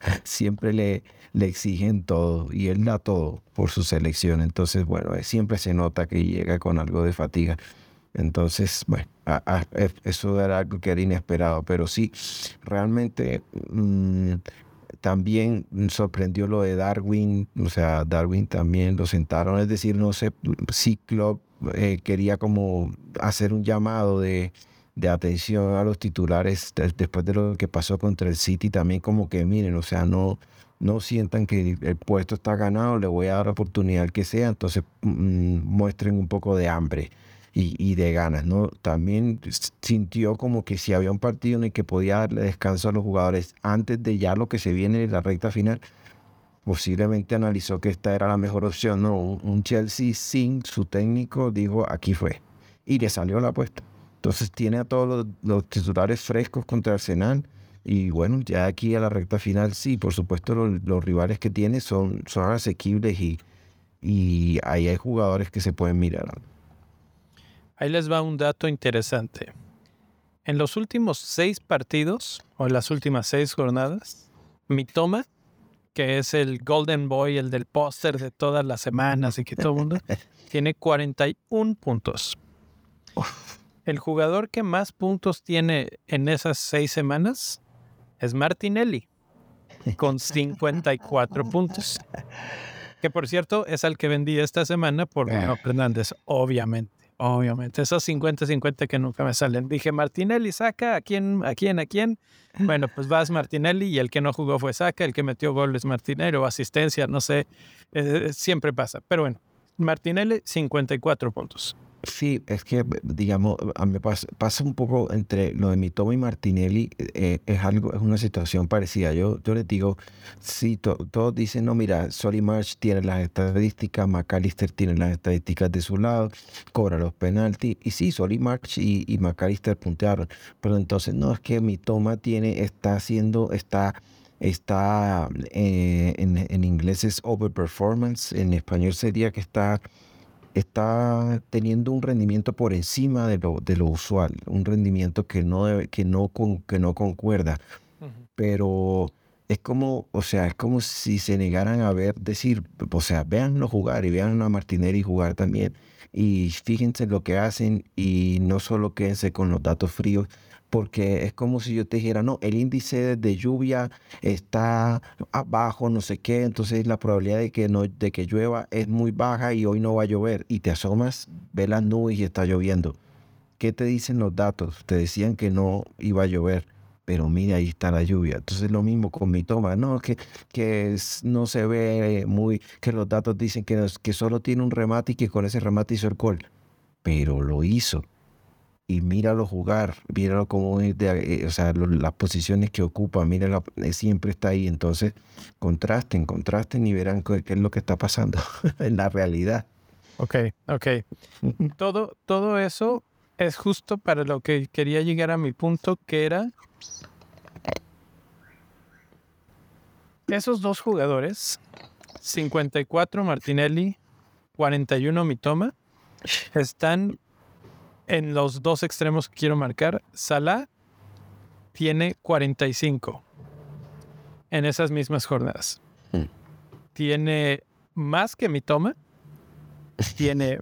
siempre le, le exigen todo y él da todo por su selección. Entonces, bueno, eh, siempre se nota que llega con algo de fatiga. Entonces, bueno, eso era algo que era inesperado, pero sí, realmente mm, también sorprendió lo de Darwin, o sea, Darwin también lo sentaron, es decir, no sé si Klopp eh, quería como hacer un llamado de, de atención a los titulares después de lo que pasó contra el City, también como que miren, o sea, no, no sientan que el puesto está ganado, le voy a dar la oportunidad que sea, entonces mm, muestren un poco de hambre y, de ganas, ¿no? También sintió como que si había un partido en el que podía darle descanso a los jugadores antes de ya lo que se viene en la recta final, posiblemente analizó que esta era la mejor opción, ¿no? Un, Chelsea sin su técnico dijo, aquí fue, y le salió la apuesta. Entonces tiene a todos los, titulares frescos contra Arsenal. Y bueno, ya aquí a la recta final, sí, por supuesto los, rivales que tiene son, son asequibles y, y ahí hay jugadores que se pueden mirar. Ahí les va un dato interesante. En los últimos seis partidos, o en las últimas seis jornadas, Mitoma, que es el Golden Boy, el del póster de todas las semanas y que todo el mundo, tiene 41 puntos. El jugador que más puntos tiene en esas seis semanas es Martinelli, con 54 puntos. Que por cierto es al que vendí esta semana por Bruno Fernández, obviamente. Obviamente, esos 50-50 que nunca me salen. Dije, Martinelli saca, ¿a quién, a quién, a quién? Bueno, pues vas Martinelli y el que no jugó fue saca, el que metió gol es Martinelli o asistencia, no sé, eh, siempre pasa. Pero bueno, Martinelli, 54 puntos. Sí, es que, digamos, a mí me pasa, un poco entre lo de Mitomo y Martinelli, eh, es algo, es una situación parecida. Yo, yo les digo, sí, todos dicen, no, mira, Solly March tiene las estadísticas, McAllister tiene las estadísticas de su lado, cobra los penaltis, y sí, Solly March y, McAllister puntearon, pero entonces no, es que Mitoma tiene, está haciendo, está está eh, en, en inglés es overperformance, en español sería que está está teniendo un rendimiento por encima de lo, de lo usual, un rendimiento que no, debe, que no, con, que no concuerda. Pero es como, o sea, es como si se negaran a ver, decir, o sea, véanlo jugar y vean a Martinelli jugar también. Y fíjense lo que hacen y no solo quédense con los datos fríos, porque es como si yo te dijera, no, el índice de lluvia está abajo, no sé qué, entonces la probabilidad de que, no, de que llueva es muy baja y hoy no va a llover. Y te asomas, ves las nubes y está lloviendo. ¿Qué te dicen los datos? Te decían que no iba a llover, pero mira, ahí está la lluvia. Entonces lo mismo con mi toma, no, que, que no se ve muy, que los datos dicen que, que solo tiene un remate y que con ese remate hizo el gol, pero lo hizo y míralo jugar, míralo como es, de, eh, o sea, las posiciones que ocupa, míralo, eh, siempre está ahí. Entonces, contrasten, contrasten y verán qué, es lo que está pasando en la realidad. Ok, ok. todo, todo eso es justo para lo que quería llegar a mi punto, que era esos dos jugadores, 54 Martinelli, 41 Mitoma, están en los dos extremos que quiero marcar, Salah tiene 45 en esas mismas jornadas. Hmm. Tiene más que Mitoma. tiene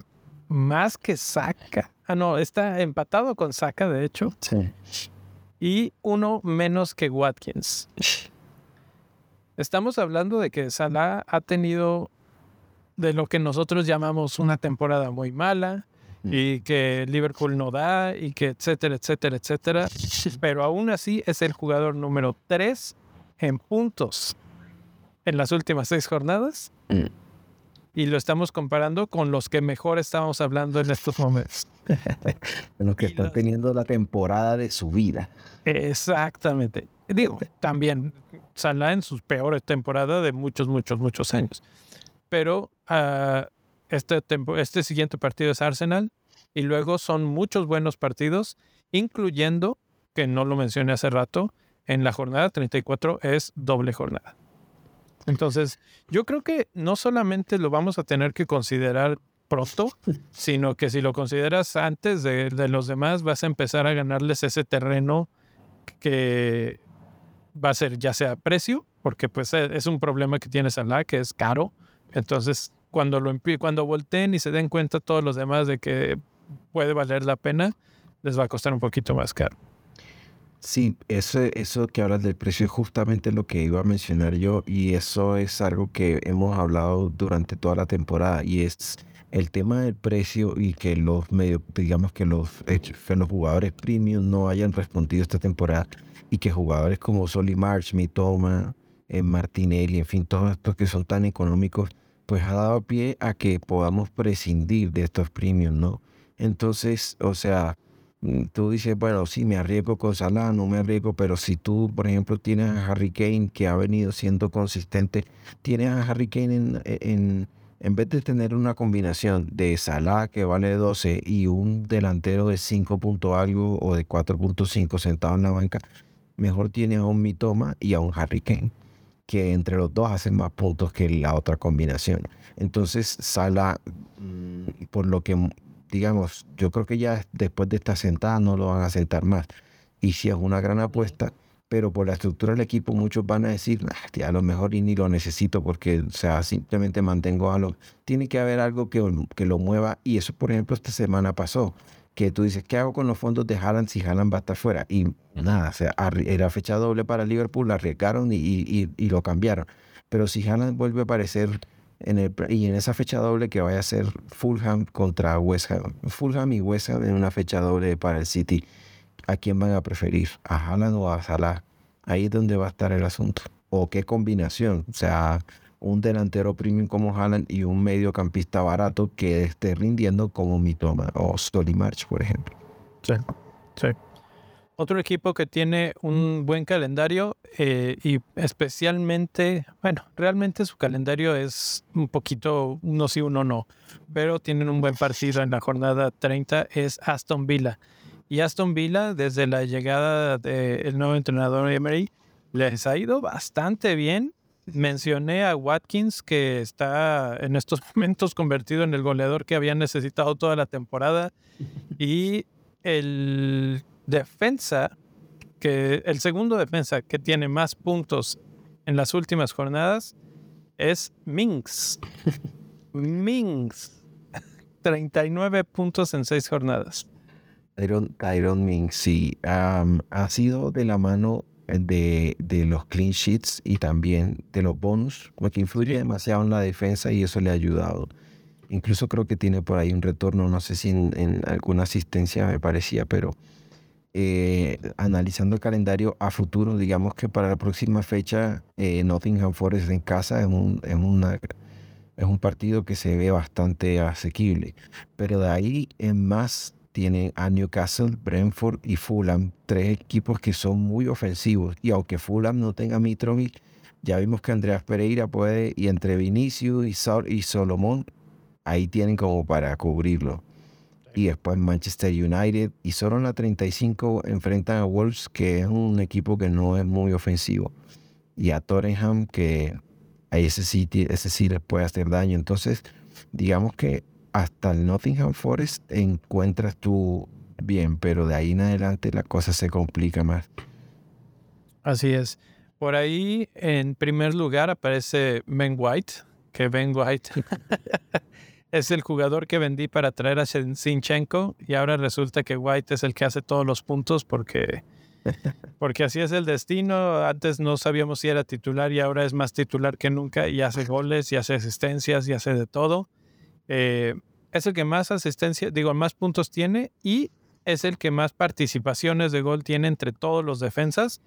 más que Saka. Ah, no, está empatado con Saka, de hecho. Sí. Y uno menos que Watkins. Estamos hablando de que Salah ha tenido de lo que nosotros llamamos una temporada muy mala. Y que Liverpool no da y que etcétera, etcétera, etcétera. Pero aún así es el jugador número 3 en puntos en las últimas seis jornadas. Mm. Y lo estamos comparando con los que mejor estamos hablando en estos momentos. los que están teniendo la temporada de su vida. Exactamente. Digo, también Salah en sus peores temporadas de muchos, muchos, muchos años. Pero uh, este, este siguiente partido es Arsenal y luego son muchos buenos partidos, incluyendo, que no lo mencioné hace rato, en la jornada 34 es doble jornada. Entonces, yo creo que no solamente lo vamos a tener que considerar pronto, sino que si lo consideras antes de, de los demás, vas a empezar a ganarles ese terreno que va a ser ya sea precio, porque pues es un problema que tiene Salah, que es caro. Entonces, cuando lo cuando volteen y se den cuenta todos los demás de que puede valer la pena, les va a costar un poquito más caro. Sí, eso, eso que hablas del precio es justamente lo que iba a mencionar yo y eso es algo que hemos hablado durante toda la temporada y es el tema del precio y que los medios, digamos que los, que los jugadores premium no hayan respondido esta temporada y que jugadores como Soli March, Mitoma, eh, Martinelli, en fin, todos estos que son tan económicos, pues ha dado pie a que podamos prescindir de estos premium, ¿no? Entonces, o sea, mm, tú dices, bueno, sí, me arriesgo con Salah, no me arriesgo, pero si tú, por ejemplo, tienes a Harry Kane, que ha venido siendo consistente, tienes a Harry Kane en, en, en vez de tener una combinación de Salah, que vale 12, y un delantero de 5 puntos algo o de 4.5 sentado en la banca, mejor tienes a un Mitoma y a un Harry Kane, que entre los dos hacen más puntos que la otra combinación. Entonces, Salah, mm, por lo que digamos, yo creo que ya después de esta sentada no lo van a sentar más. Y si es una gran apuesta, pero por la estructura del equipo muchos van a decir, a lo mejor y ni lo necesito porque, sea, simplemente mantengo a lo... Tiene que haber algo que, que lo mueva y eso, por ejemplo, esta semana pasó, que tú dices, ¿qué hago con los fondos de Haaland si Haaland va a estar fuera? Y nada, o sea, era fecha doble para Liverpool, la arriesgaron y, y, y lo cambiaron. Pero si Haaland vuelve a aparecer en el, y en esa fecha doble que vaya a ser Fulham contra West Ham. Fulham y West Ham en una fecha doble para el City. ¿A quién van a preferir? ¿A Haaland o a Salah? Ahí es donde va a estar el asunto. ¿O qué combinación? O sea, un delantero premium como Haaland y un mediocampista barato que esté rindiendo como Mitoma o March, por ejemplo. Sí, sí. Otro equipo que tiene un buen calendario eh, y especialmente, bueno, realmente su calendario es un poquito uno sí, uno no, pero tienen un buen partido en la jornada 30, es Aston Villa. Y Aston Villa, desde la llegada del nuevo entrenador Emery, les ha ido bastante bien. Mencioné a Watkins, que está en estos momentos convertido en el goleador que había necesitado toda la temporada. Y el defensa, que el segundo defensa que tiene más puntos en las últimas jornadas es Minx. Minx. 39 puntos en seis jornadas. Tyron, Minx, sí. ha sido de la mano de, de, los clean sheets y también de los bonus, porque influye demasiado en la defensa y eso le ha ayudado. Incluso creo que tiene por ahí un retorno, no sé si en alguna asistencia me parecía, pero eh, analizando el calendario a futuro, digamos que para la próxima fecha eh, Nottingham Forest en casa es un, es, una, es un partido que se ve bastante asequible. Pero de ahí en más tienen a Newcastle, Brentford y Fulham, tres equipos que son muy ofensivos. Y aunque Fulham no tenga Mitrovic, ya vimos que Andreas Pereira puede, y entre Vinicius y, Sol, y Solomón, ahí tienen como para cubrirlo. Y después Manchester United y solo en la 35 enfrentan a Wolves que es un equipo que no es muy ofensivo. Y a Tottenham que a ese sí, ese sí les puede hacer daño. Entonces digamos que hasta el Nottingham Forest encuentras tú bien pero de ahí en adelante la cosa se complica más así es por ahí en primer lugar aparece Ben White que Ben White es el jugador que vendí para traer a Sinchenko y ahora resulta que White es el que hace todos los puntos porque, porque así es el destino. Antes no sabíamos si era titular y ahora es más titular que nunca y hace goles y hace asistencias y hace de todo. Eh, es el que más asistencia, digo, más puntos tiene y es el que más participaciones de gol tiene entre todos los defensas.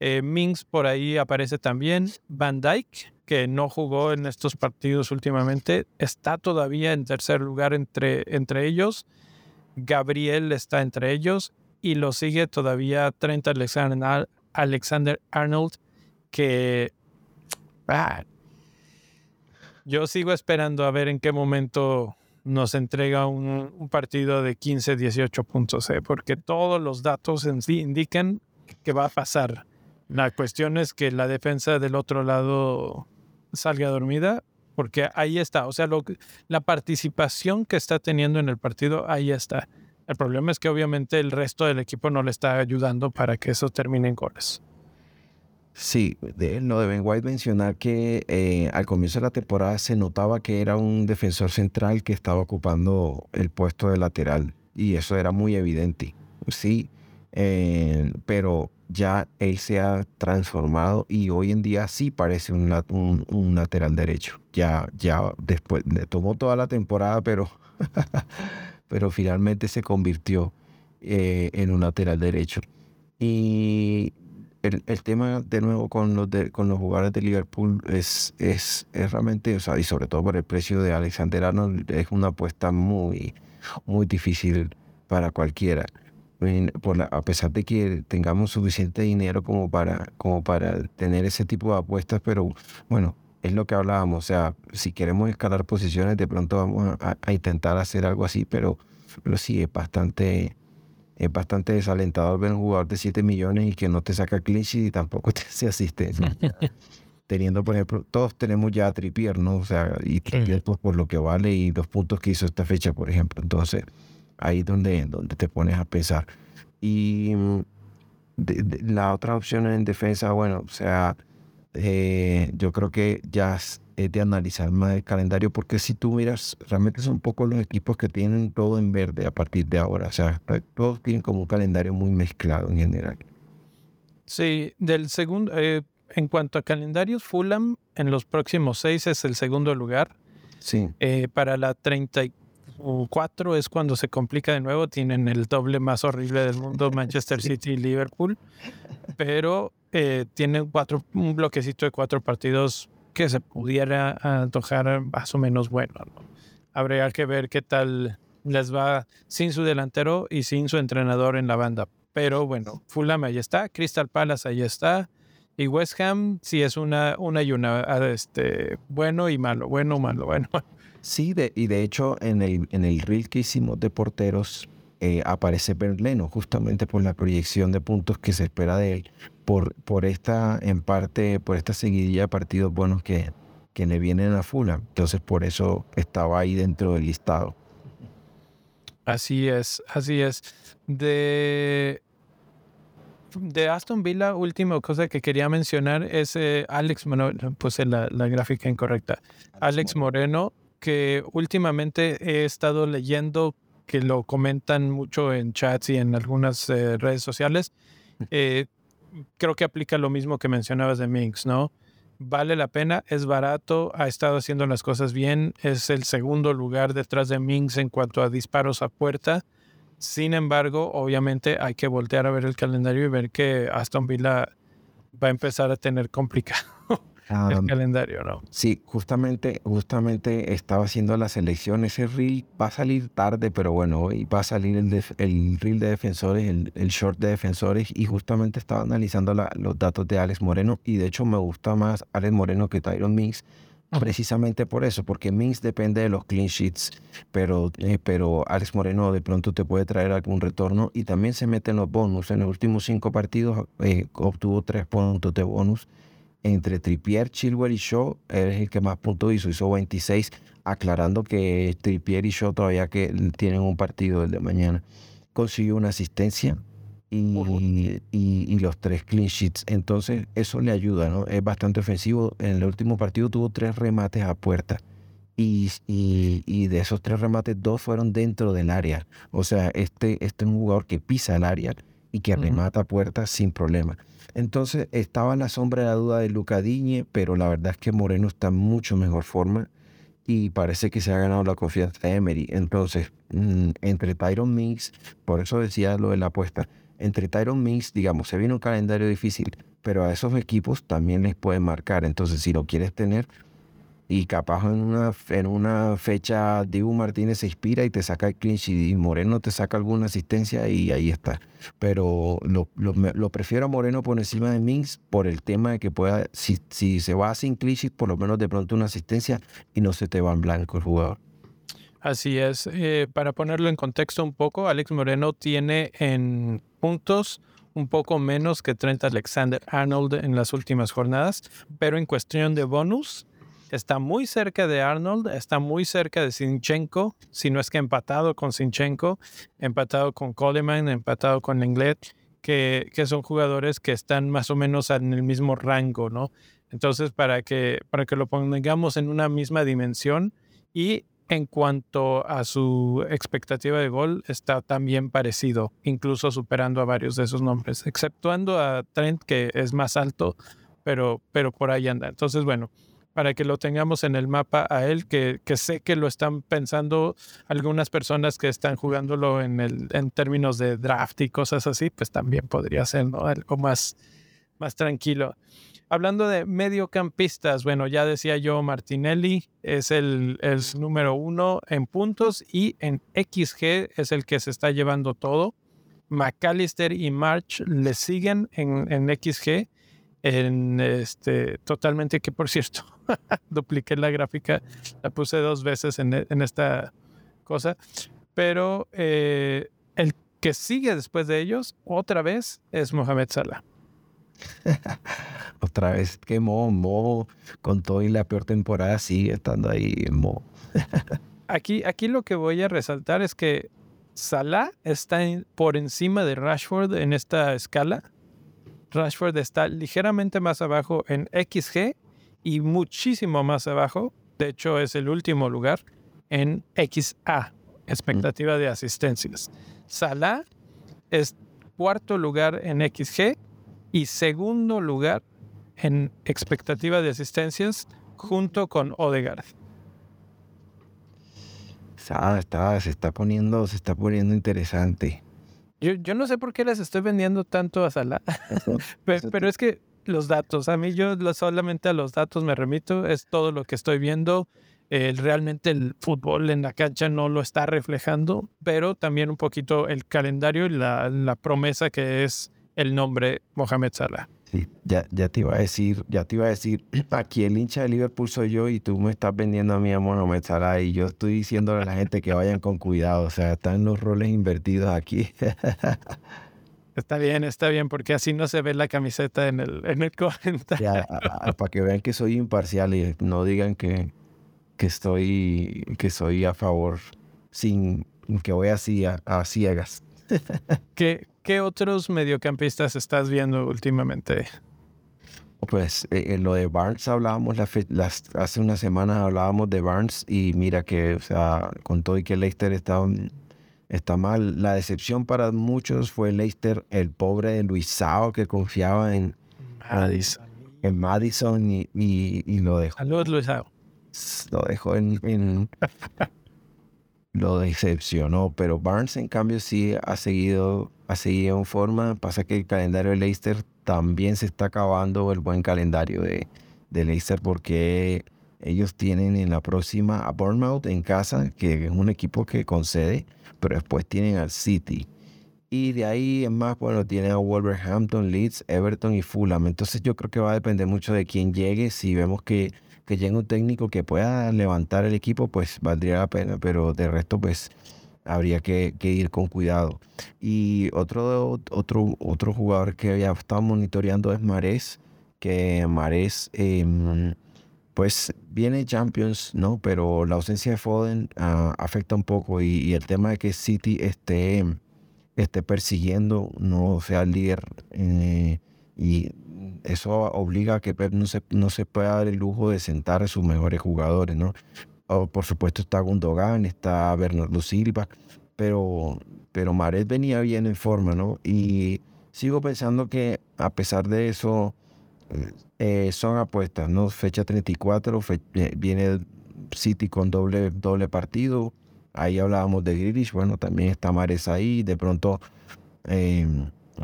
Eh, Minks por ahí aparece también. Van Dyke, que no jugó en estos partidos últimamente, está todavía en tercer lugar entre, entre ellos. Gabriel está entre ellos y lo sigue todavía Trent Alexander, Arnold, que ah, yo sigo esperando a ver en qué momento nos entrega un, partido de 15, 18 puntos, ¿eh? porque todos los datos en sí indican que va a pasar La cuestión es que la defensa del otro lado salga dormida, porque ahí está. O sea, lo, la participación que está teniendo en el partido, ahí está. El problema es que obviamente el resto del equipo no le está ayudando para que eso termine en goles. Sí, de no deben White mencionar que eh, al comienzo de la temporada se notaba que era un defensor central que estaba ocupando el puesto de lateral y eso era muy evidente. Sí, eh, pero ya él se ha transformado y hoy en día sí parece un, lateral derecho. Ya, ya después, tomó toda la temporada, pero, pero finalmente se convirtió eh, en un lateral derecho. Y el, el, tema de nuevo con los, con los jugadores de Liverpool es, es, es, realmente, o sea, y sobre todo por el precio de Alexander Arnold, es una apuesta muy, muy difícil para cualquiera. Por a pesar de que tengamos suficiente dinero como para, como para tener ese tipo de apuestas, pero bueno, es lo que hablábamos, o sea, si queremos escalar posiciones, de pronto vamos a, a intentar hacer algo así, pero, pero sí, es bastante, es bastante desalentador ver un jugador de 7 millones y que no te saca clinch y tampoco te hace asistencia. Teniendo, por ejemplo, todos tenemos ya a Tripier, ¿no? O sea, y Tripier pues, por lo que vale y los puntos que hizo esta fecha, por ejemplo. Entonces, ahí donde, donde te pones a pensar. Y mm, la otra opción en defensa, bueno, o sea, eh, yo creo que ya es de analizar más el calendario, porque si tú miras, realmente son pocos los equipos que tienen todo en verde a partir de ahora. O sea, todos tienen como un calendario muy mezclado en general. Sí, del segundo, eh, en cuanto a calendarios, Fulham en los próximos seis es el segundo lugar. Sí. Eh, para la 34 es cuando se complica de nuevo. Tienen el doble más horrible del mundo, Manchester City y Liverpool. Pero eh, tienen cuatro, un bloquecito de cuatro partidos que se pudiera antojar más o menos bueno. Habría que ver qué tal les va sin su delantero y sin su entrenador en la banda. Pero bueno, Fulham ahí está, Crystal Palace ahí está. Y West Ham sí es una, una y una, este, bueno y malo, bueno, malo, bueno. Sí, de, y de hecho en el, en el reel que hicimos de porteros eh, aparece Berleno, justamente por la proyección de puntos que se espera de él por, por esta, en parte, por esta seguidilla de partidos buenos que, que le vienen a Fulham. Entonces, por eso estaba ahí dentro del listado. Así es, así es. De, de Aston Villa, última cosa que quería mencionar es eh, Alex Moreno, puse la, la, gráfica incorrecta. Alex Moreno, que últimamente he estado leyendo que lo comentan mucho en chats y en algunas eh, redes sociales. Eh, creo que aplica lo mismo que mencionabas de Minx, ¿no? Vale la pena, es barato, ha estado haciendo las cosas bien, es el segundo lugar detrás de Minx en cuanto a disparos a puerta. Sin embargo, obviamente hay que voltear a ver el calendario y ver que Aston Villa va a empezar a tener complicado el calendario, ¿no? Sí, justamente, justamente estaba haciendo las elecciones. Ese reel va a salir tarde, pero bueno, hoy va a salir el, el reel de defensores, el, short de defensores, y justamente estaba analizando los datos de Alex Moreno, y de hecho me gusta más Alex Moreno que Tyron Mix, precisamente por eso, porque Mix depende de los clean sheets, pero, eh, pero Alex Moreno de pronto te puede traer algún retorno y también se mete en los bonus. En los últimos cinco partidos eh, obtuvo tres puntos de bonus entre Trippier, Chilwell y Shaw, él es el que más puntos hizo, hizo 26, aclarando que Trippier y Shaw todavía que tienen un partido el de mañana. Consiguió una asistencia y, y, los tres clean sheets. Entonces, eso le ayuda, ¿no? Es bastante ofensivo. En el último partido tuvo tres remates a puerta. Y, y, de esos tres remates, dos fueron dentro del área. O sea, este, este es un jugador que pisa el área y que remata a puerta sin problema. Entonces estaba la sombra de la duda de Luca Diñe, pero la verdad es que Moreno está en mucho mejor forma y parece que se ha ganado la confianza de Emery. Entonces, mm, entre Tyron Mix, por eso decía lo de la apuesta, entre Tyron Mix, digamos, se viene un calendario difícil, pero a esos equipos también les pueden marcar. Entonces, si lo quieres tener, y capaz en una, en una fecha Dibu Martínez se inspira y te saca el clinch y Moreno te saca alguna asistencia y ahí está. Pero lo, lo, prefiero a Moreno por encima de Mings por el tema de que pueda, si, si se va sin clinch, por lo menos de pronto una asistencia y no se te va en blanco el jugador. Así es. Eh, para ponerlo en contexto un poco, Alex Moreno tiene en puntos un poco menos que Trent Alexander Arnold en las últimas jornadas, pero en cuestión de bonus, está muy cerca de Arnold, está muy cerca de Sinchenko, si no es que empatado con Sinchenko, empatado con Coleman, empatado con Lenglet, que, que son jugadores que están más o menos en el mismo rango, ¿no? Entonces, para que, para que lo pongamos en una misma dimensión y en cuanto a su expectativa de gol, está también parecido, incluso superando a varios de esos nombres, exceptuando a Trent, que es más alto, pero, pero por ahí anda. Entonces, bueno, para que lo tengamos en el mapa a él, que, que sé que lo están pensando algunas personas que están jugándolo en, el, en términos de draft y cosas así, pues también podría ser algo más, más tranquilo. Hablando de mediocampistas, bueno, ya decía yo, Martinelli es el, el, número uno en puntos y en XG es el que se está llevando todo. McAllister y March le siguen en, en XG, en este, totalmente, que por cierto, dupliqué la gráfica, la puse dos veces en, en esta cosa, pero eh, el que sigue después de ellos, otra vez, es Mohamed Salah. Otra vez que Mo, Mo con todo y la peor temporada sigue estando ahí Mo. aquí, aquí lo que voy a resaltar es que Salah está por encima de Rashford en esta escala. Rashford está ligeramente más abajo en XG y muchísimo más abajo, de hecho es el último lugar, en XA, expectativa de asistencias. Salah es cuarto lugar en XG y segundo lugar en expectativa de asistencias junto con Odegaard. Está, se está poniendo, se está poniendo interesante. Yo, yo no sé por qué les estoy vendiendo tanto a Salah, pero, es que los datos, a mí yo solamente a los datos me remito, es todo lo que estoy viendo. realmente el fútbol en la cancha no lo está reflejando, pero también un poquito el calendario y la, la promesa que es el nombre Mohamed Salah. Sí, ya, ya te iba a decir, ya te iba a decir, aquí el hincha de Liverpool soy yo y tú me estás vendiendo a mí a Mohamed Salah y yo estoy diciéndole a la gente que vayan con cuidado, o sea, están los roles invertidos aquí. Está bien, está bien, porque así no se ve la camiseta en el, en el comentario. para que vean que soy imparcial y no digan que, que estoy que soy a favor sin que voy así a, a ciegas. ¿Qué, ¿Qué otros mediocampistas estás viendo últimamente? Pues eh, en lo de Barnes hablábamos las, hace una semana hablábamos de Barnes y mira que, o sea, con todo y que Leicester está, está mal, la decepción para muchos fue Leicester, el pobre de Luisao que confiaba en Madison, en Madison y, y, lo dejó. Saludos Luisao. Lo dejó en lo decepcionó, pero Barnes en cambio sí ha seguido, ha seguido en forma. Pasa que el calendario de Leicester también se está acabando el buen calendario de, de Leicester porque ellos tienen en la próxima a Bournemouth en casa, que es un equipo que concede, pero después tienen al City. Y de ahí en más, bueno, tienen a Wolverhampton, Leeds, Everton y Fulham. Entonces yo creo que va a depender mucho de quién llegue. Si vemos que que llegue un técnico que pueda levantar el equipo, pues valdría la pena, pero de resto, pues habría que, ir con cuidado. Y otro, otro, otro jugador que ya estado monitoreando es Marés, que Marés, em, pues viene Champions, ¿no? Pero la ausencia de Foden ah, afecta un poco y, el tema de que City esté, esté persiguiendo, no sea el líder eh, y eso obliga a que Pep no se, no se pueda dar el lujo de sentar a sus mejores jugadores, ¿no? por supuesto está Gundogan, está Bernardo Silva, pero, pero Maret venía bien en forma, ¿no? Y sigo pensando que a pesar de eso, eh, son apuestas, ¿no? Fecha 34, eh, viene City con doble, doble partido. Ahí hablábamos de Grealish, bueno, también está Mares ahí, de pronto eh,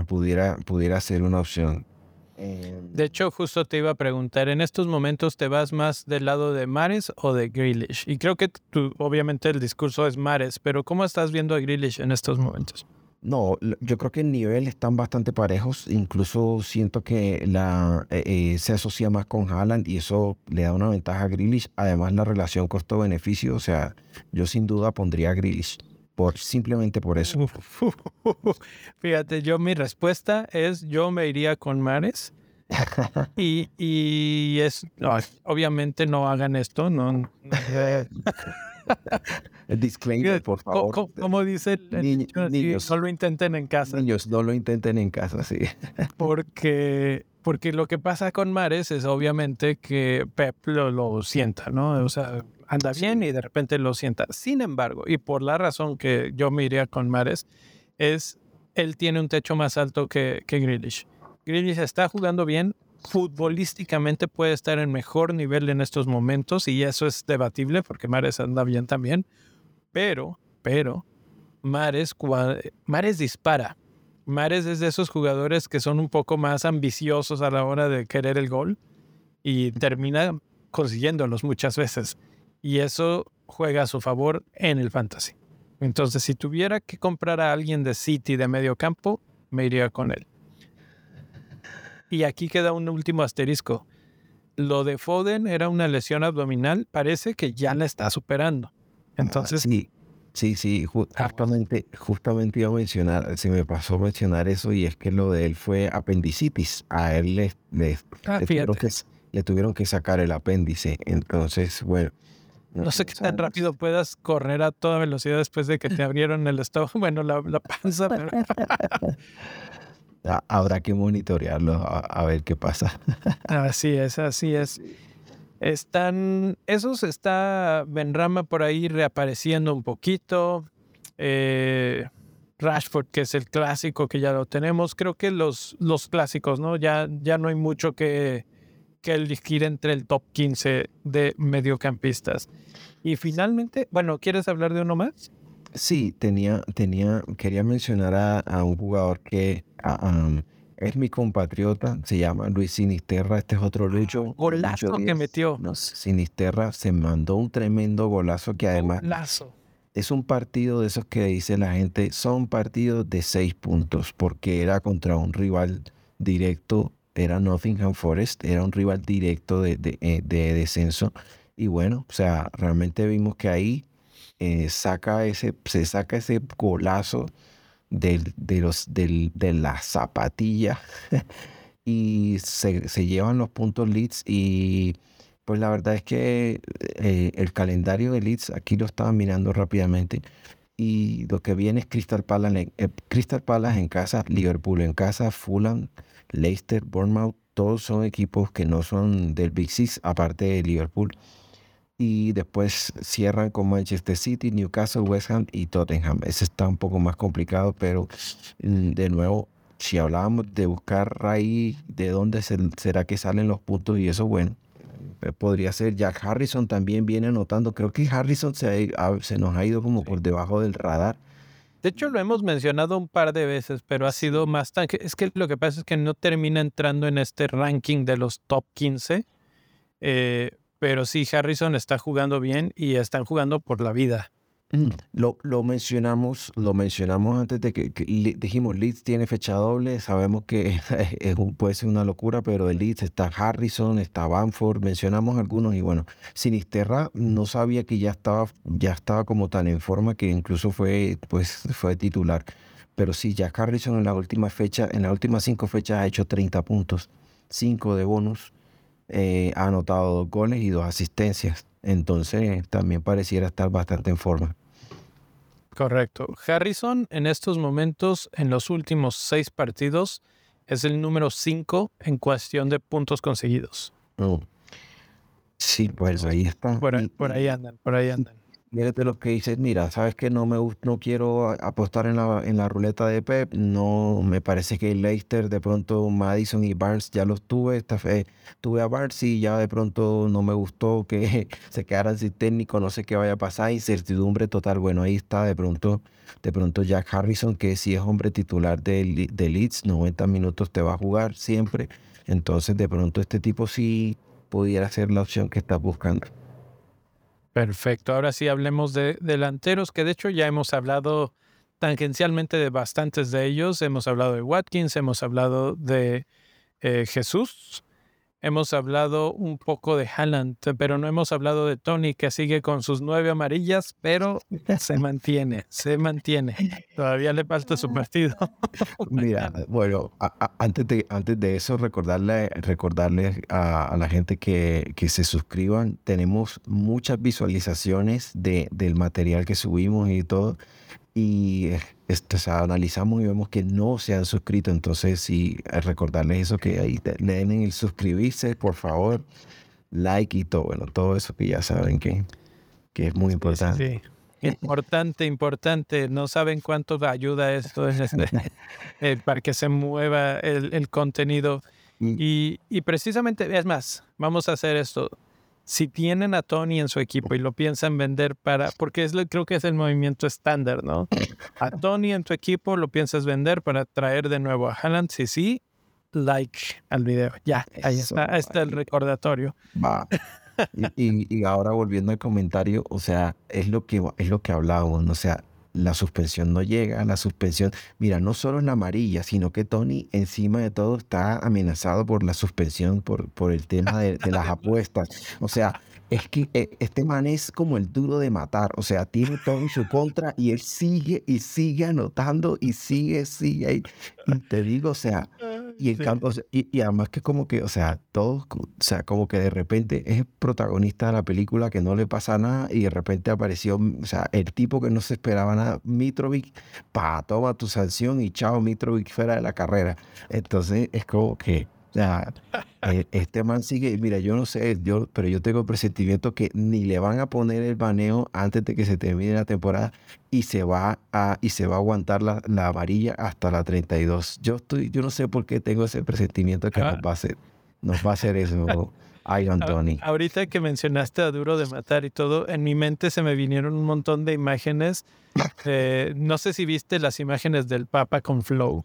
pudiera, pudiera ser una opción. De hecho, justo te iba a preguntar, ¿en estos momentos te vas más del lado de Mares o de Grealish? Y creo que tú, obviamente el discurso es Mares, pero ¿cómo estás viendo a Grealish en estos momentos? No, yo creo que el nivel están bastante parejos. Incluso siento que la, eh, eh, se asocia más con Haaland y eso le da una ventaja a Grealish. Además, la relación costo-beneficio, o sea, yo sin duda pondría a Grealish. Por simplemente por eso. Fíjate, yo mi respuesta es yo me iría con Mares. y, y es obviamente no hagan esto, no. Disclaimer, por favor. Como, dice el, niños, no lo intenten en casa. Niños, no lo intenten en casa, sí. porque, porque lo que pasa con Mares es obviamente que Pep lo, lo sienta, ¿no? O sea, anda bien y de repente lo sienta. Sin embargo, y por la razón que yo me iría con Mares, es él tiene un techo más alto que, que Grealish. Grealish está jugando bien, futbolísticamente puede estar en mejor nivel en estos momentos y eso es debatible porque Mares anda bien también, pero, pero, Mares, Mares dispara. Mares es de esos jugadores que son un poco más ambiciosos a la hora de querer el gol y termina consiguiéndolos muchas veces. Y eso juega a su favor en el fantasy. Entonces, si tuviera que comprar a alguien de City de medio campo, me iría con él. Y aquí queda un último asterisco. Lo de Foden era una lesión abdominal, parece que ya la está superando. Entonces. Sí, sí, sí, justamente, justamente iba a mencionar, se me pasó a mencionar eso y es que lo de él fue apendicitis. A él le, le, ah, le tuvieron que sacar el apéndice. Entonces, bueno no sé qué tan rápido puedas correr a toda velocidad después de que te abrieron el estómago, bueno, la, panza. Habrá que monitorearlo a, ver qué pasa. así es, así es. Están, esos está Benrama por ahí reapareciendo un poquito. Eh, Rashford, que es el clásico que ya lo tenemos. Creo que los, los clásicos, ¿no? Ya, ya no hay mucho que, que elegir entre el top 15 de mediocampistas. Y finalmente, bueno, ¿quieres hablar de uno más? Sí, tenía, tenía, quería mencionar a, un jugador que es mi compatriota, se llama Luis Sinisterra, este es otro Lucho. Golazo que metió. Sinisterra se mandó un tremendo golazo que además golazo. es un partido de esos que dice la gente, son partidos de seis puntos, porque era contra un rival directo era Nottingham Forest, era un rival directo de, eh, descenso. Y bueno, o sea, realmente vimos que ahí eh, saca ese, se saca ese golazo de, los, de la zapatilla y se, llevan los puntos Leeds y pues la verdad es que eh, el calendario de Leeds, aquí lo estaba mirando rápidamente, y lo que viene es Crystal Palace, Crystal Palace en casa, Liverpool en casa, Fulham Leicester, Bournemouth, todos son equipos que no son del Big Six, aparte de Liverpool. Y después cierran con Manchester City, Newcastle, West Ham y Tottenham. Ese está un poco más complicado, pero mm, de nuevo, si hablábamos de buscar ahí de dónde será que salen los puntos y eso, bueno, eh, podría ser Jack Harrison también viene anotando. Creo que Harrison se, se nos ha ido como por debajo del radar de hecho, lo hemos mencionado un par de veces, pero ha sido más tan... Es que lo que pasa es que no termina entrando en este ranking de los top 15. Eh, pero sí, Harrison está jugando bien y están jugando por la vida. Mm, lo, lo, mencionamos, lo mencionamos antes de que, dijimos Leeds tiene fecha doble, sabemos que es un, puede ser una locura, pero de Leeds está Harrison, está Bamford, mencionamos algunos y bueno, Sinisterra no sabía que ya estaba, ya estaba como tan en forma que incluso fue, pues, fue titular. Pero sí, ya Harrison en la última fecha, en las últimas cinco fechas ha hecho 30 puntos, 5 de bonus, eh, ha anotado dos goles y dos asistencias. Entonces también pareciera estar bastante en forma. Correcto. Harrison en estos momentos, en los últimos seis partidos, es el número cinco en cuestión de puntos conseguidos. Oh. Sí, pues ahí está. Por, ahí andan, por ahí andan de lo que dices, mira, sabes que no me no quiero apostar en la, en la ruleta de Pep, no me parece que Leicester, de pronto Madison y Barnes ya los tuve, esta fe, tuve a Barnes y ya de pronto no me gustó que se quedaran sin técnico, no sé qué vaya a pasar, incertidumbre total, bueno, ahí está de pronto, de pronto Jack Harrison, que si es hombre titular de, de Leeds, 90 minutos te va a jugar siempre, entonces de pronto este tipo sí pudiera ser la opción que estás buscando. Perfecto. Ahora sí hablemos de delanteros, que de hecho ya hemos hablado tangencialmente de bastantes de ellos. Hemos hablado de Watkins, hemos hablado de eh, Jesús. Hemos hablado un poco de Haaland, pero no hemos hablado de Tony, que sigue con sus nueve amarillas, pero se mantiene, se mantiene. Todavía le falta su partido. Mira, bueno, antes, de, antes de eso, recordarle, recordarle a, la gente que, que, se suscriban. Tenemos muchas visualizaciones de, del material que subimos y todo y este, analizamos y vemos que no se han suscrito. Entonces, sí, recordarles eso, que ahí le den el suscribirse, por favor, like y todo, bueno, todo eso que ya saben que, que es muy importante. Sí, Importante, importante. No saben cuánto ayuda esto este, eh, para que se mueva el, el contenido. Mm. Y, y precisamente, es más, vamos a hacer esto si tienen a Tony en su equipo y lo piensan vender para, porque es, creo que es el movimiento estándar, ¿no? A Tony en tu equipo lo piensas vender para traer de nuevo a Haaland, si sí, like al video. Ya, ahí está, ahí está el recordatorio. Va. Y, y, ahora volviendo al comentario, o sea, es lo que es lo que hablábamos, o sea, la suspensión no llega, la suspensión, mira, no solo en la amarilla, sino que Tony encima de todo está amenazado por la suspensión, por, por el tema de, de las apuestas. O sea, es que eh, este man es como el duro de matar, o sea, tiene todo en su contra y él sigue y sigue anotando y sigue, sigue. Y, te digo, o sea, y en cambio, y, además que como que, o sea, todo, o sea, como que de repente es el protagonista de la película que no le pasa nada y de repente apareció, o sea, el tipo que no se esperaba nada, Mitrovic, pa, toma tu sanción y chao, Mitrovic fuera de la carrera. Entonces es como que sea, eh, este man sigue, mira, yo no sé, yo, pero yo tengo el presentimiento que ni le van a poner el baneo antes de que se termine la temporada y se va a, y se va a aguantar la, la amarilla hasta la 32. Yo estoy, yo no sé por qué tengo ese presentimiento que nos va a hacer, nos va a hacer eso. Ay, Anthony. Ahorita que mencionaste a Duro de Matar y todo, en mi mente se me vinieron un montón de imágenes. Eh, no sé si viste las imágenes del Papa con Flow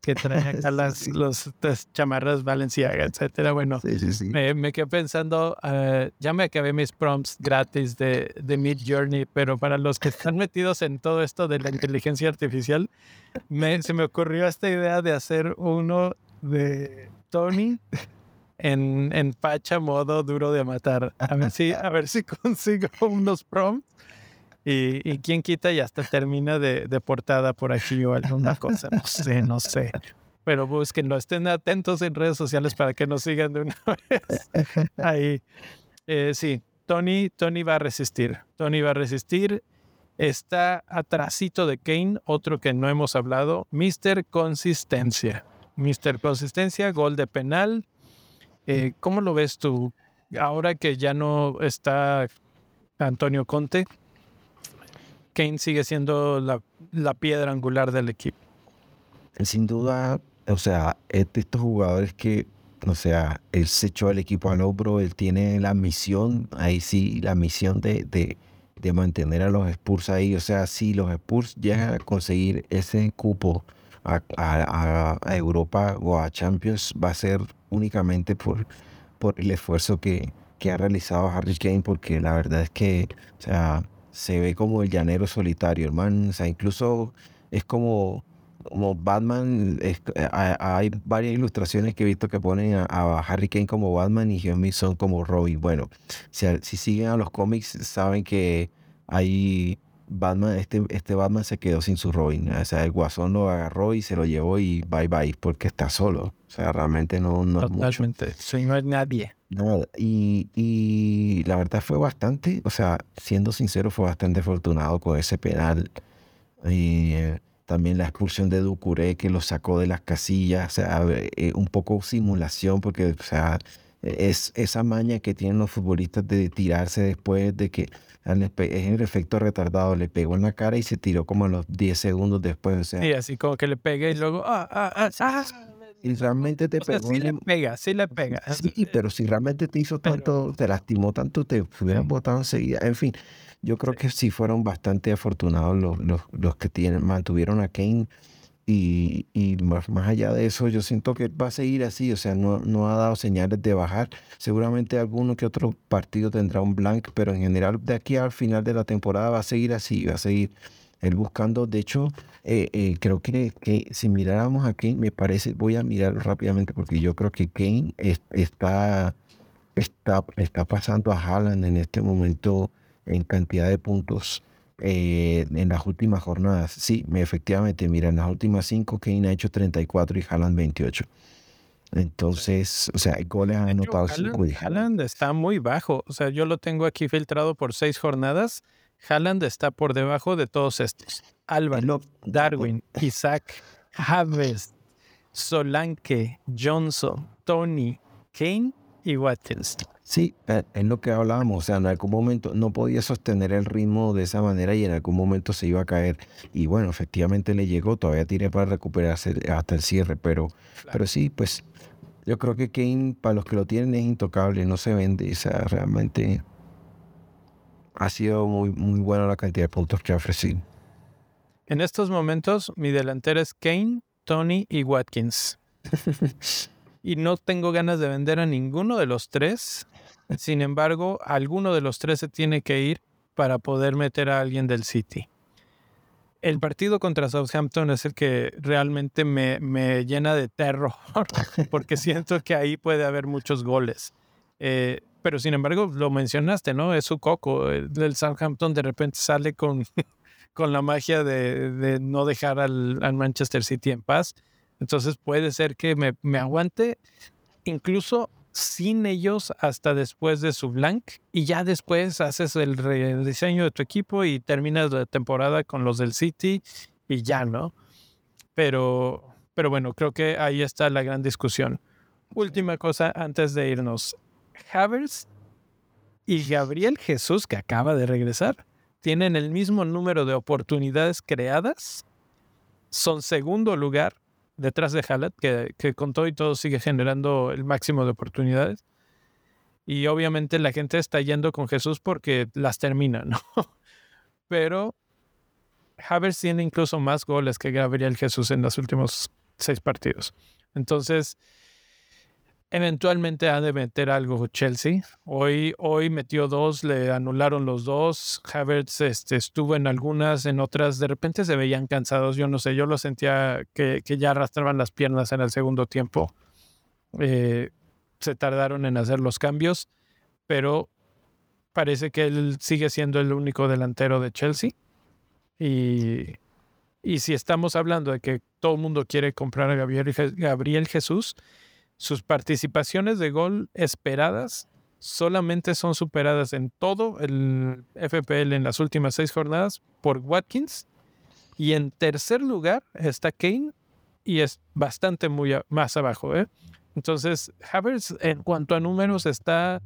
que trae acá las, los, chamarras Valenciaga, etcétera. Bueno, Me, quedé pensando, eh, ya me acabé mis prompts gratis de, de Mid Journey, pero para los que están metidos en todo esto de la inteligencia artificial, me, se me ocurrió esta idea de hacer uno de Tony en, en pacha modo duro de matar. A ver si, a ver si consigo unos prompts y, y quién quita y hasta termina de, de, portada por aquí o alguna cosa. No sé, no sé. Pero búsquenlo, estén atentos en redes sociales para que nos sigan de una vez. Ahí. Eh, sí, Tony, Tony va a resistir. Tony va a resistir. Está atrasito de Kane, otro que no hemos hablado, Mr. Consistencia. Mr. Consistencia, gol de penal. Eh, ¿Cómo lo ves tú? Ahora que ya no está Antonio Conte, Kane sigue siendo la, piedra angular del equipo. Sin duda, o sea, estos jugadores que, o sea, él se echó al equipo al hombro, él tiene la misión, ahí sí, la misión de, de, de mantener a los Spurs ahí. O sea, si los Spurs llegan a conseguir ese cupo a, a, Europa o a Champions, va a ser únicamente por, por el esfuerzo que, que ha realizado Harry Kane, porque la verdad es que, o sea, se ve como el llanero solitario, hermano. O sea, incluso es como, como Batman. hay varias ilustraciones que he visto que ponen a, Harry Kane como Batman y Heung son como Robin. Bueno, si, si siguen a los cómics, saben que hay Batman, este, este Batman se quedó sin su Robin. O sea, el guasón lo agarró y se lo llevó y bye bye, porque está solo. O sea, realmente no, no Totalmente. Sí, no hay nadie. Nada. Y, y, la verdad fue bastante, o sea, siendo sincero, fue bastante afortunado con ese penal. Y eh, también la expulsión de Ducuré que lo sacó de las casillas. O sea, eh, un poco simulación, porque, o sea, es esa maña que tienen los futbolistas de tirarse después de que es el efecto retardado, le pegó en la cara y se tiró como a los 10 segundos después. O sea, sí, así como que le pegué y luego, ah, ah, ah, ah. Y realmente te pegó. sí le pega, sí le pega. Sí, pero si realmente te hizo tanto, te lastimó tanto, te hubieran botado enseguida. En fin, yo creo que sí fueron bastante afortunados los, los, los que tienen, mantuvieron a Kane y, y más, más, allá de eso, yo siento que va a seguir así, o sea, no, no ha dado señales de bajar. Seguramente alguno que otro partido tendrá un blank, pero en general de aquí al final de la temporada va a seguir así, va a seguir Él buscando, de hecho, eh, eh, creo que, que, si miráramos a Kane, me parece, voy a mirar rápidamente porque yo creo que Kane está, está, está pasando a Haaland en este momento en cantidad de puntos eh, en las últimas jornadas. Sí, efectivamente, mira, en las últimas cinco Kane ha hecho 34 y Haaland 28. Entonces, o sea, goles han anotado cinco Haaland está muy bajo. O sea, yo lo tengo aquí filtrado por seis jornadas. Haaland está por debajo de todos estos. Álvaro, Darwin, Isaac, Havertz, Solanke, Johnson, Tony, Kane y Watkins. Sí, eh, es lo que hablábamos, o sea, en algún momento no podía sostener el ritmo de esa manera y en algún momento se iba a caer. Y bueno, efectivamente le llegó, todavía tiene para recuperarse hasta el cierre, pero, pero sí, pues yo creo que Kane, para los que lo tienen, es intocable, no se vende, o sea, realmente ha sido muy, muy buena la cantidad de puntos que ha ofrecido. En estos momentos, mi delantera es Kane, Tony y Watkins. y no tengo ganas de vender a ninguno de los tres. Sin embargo, alguno de los tres se tiene que ir para poder meter a alguien del City. El partido contra Southampton es el que realmente me, me llena de terror, porque siento que ahí puede haber muchos goles. Eh, pero sin embargo, lo mencionaste, ¿no? Es su coco. El, Southampton de repente sale con, con la magia de, de no dejar al, al, Manchester City en paz. Entonces puede ser que me, me aguante incluso sin ellos hasta después de su blank y ya después haces el rediseño de tu equipo y terminas la temporada con los del City y ya, ¿no? Pero, pero bueno, creo que ahí está la gran discusión. Última cosa antes de irnos. Havers y Gabriel Jesús, que acaba de regresar, tienen el mismo número de oportunidades creadas, son segundo lugar detrás de Haaland, que, que con todo y todo sigue generando el máximo de oportunidades. Y obviamente la gente está yendo con Jesús porque las termina, ¿no? Pero Havertz tiene incluso más goles que Gabriel Jesús en los últimos seis partidos. Entonces, Eventualmente ha de meter algo Chelsea. Hoy, hoy metió dos, le anularon los dos. Havertz este, estuvo en algunas, en otras de repente se veían cansados. Yo no sé, yo lo sentía que, que ya arrastraban las piernas en el segundo tiempo. Eh, se tardaron en hacer los cambios, pero parece que él sigue siendo el único delantero de Chelsea. Y, y si estamos hablando de que todo el mundo quiere comprar a Gabriel, Gabriel Jesús, sus participaciones de gol esperadas solamente son superadas en todo el FPL en las últimas seis jornadas por Watkins. Y en tercer lugar está Kane y es bastante muy más abajo. ¿eh? Entonces, Havertz en cuanto a números está,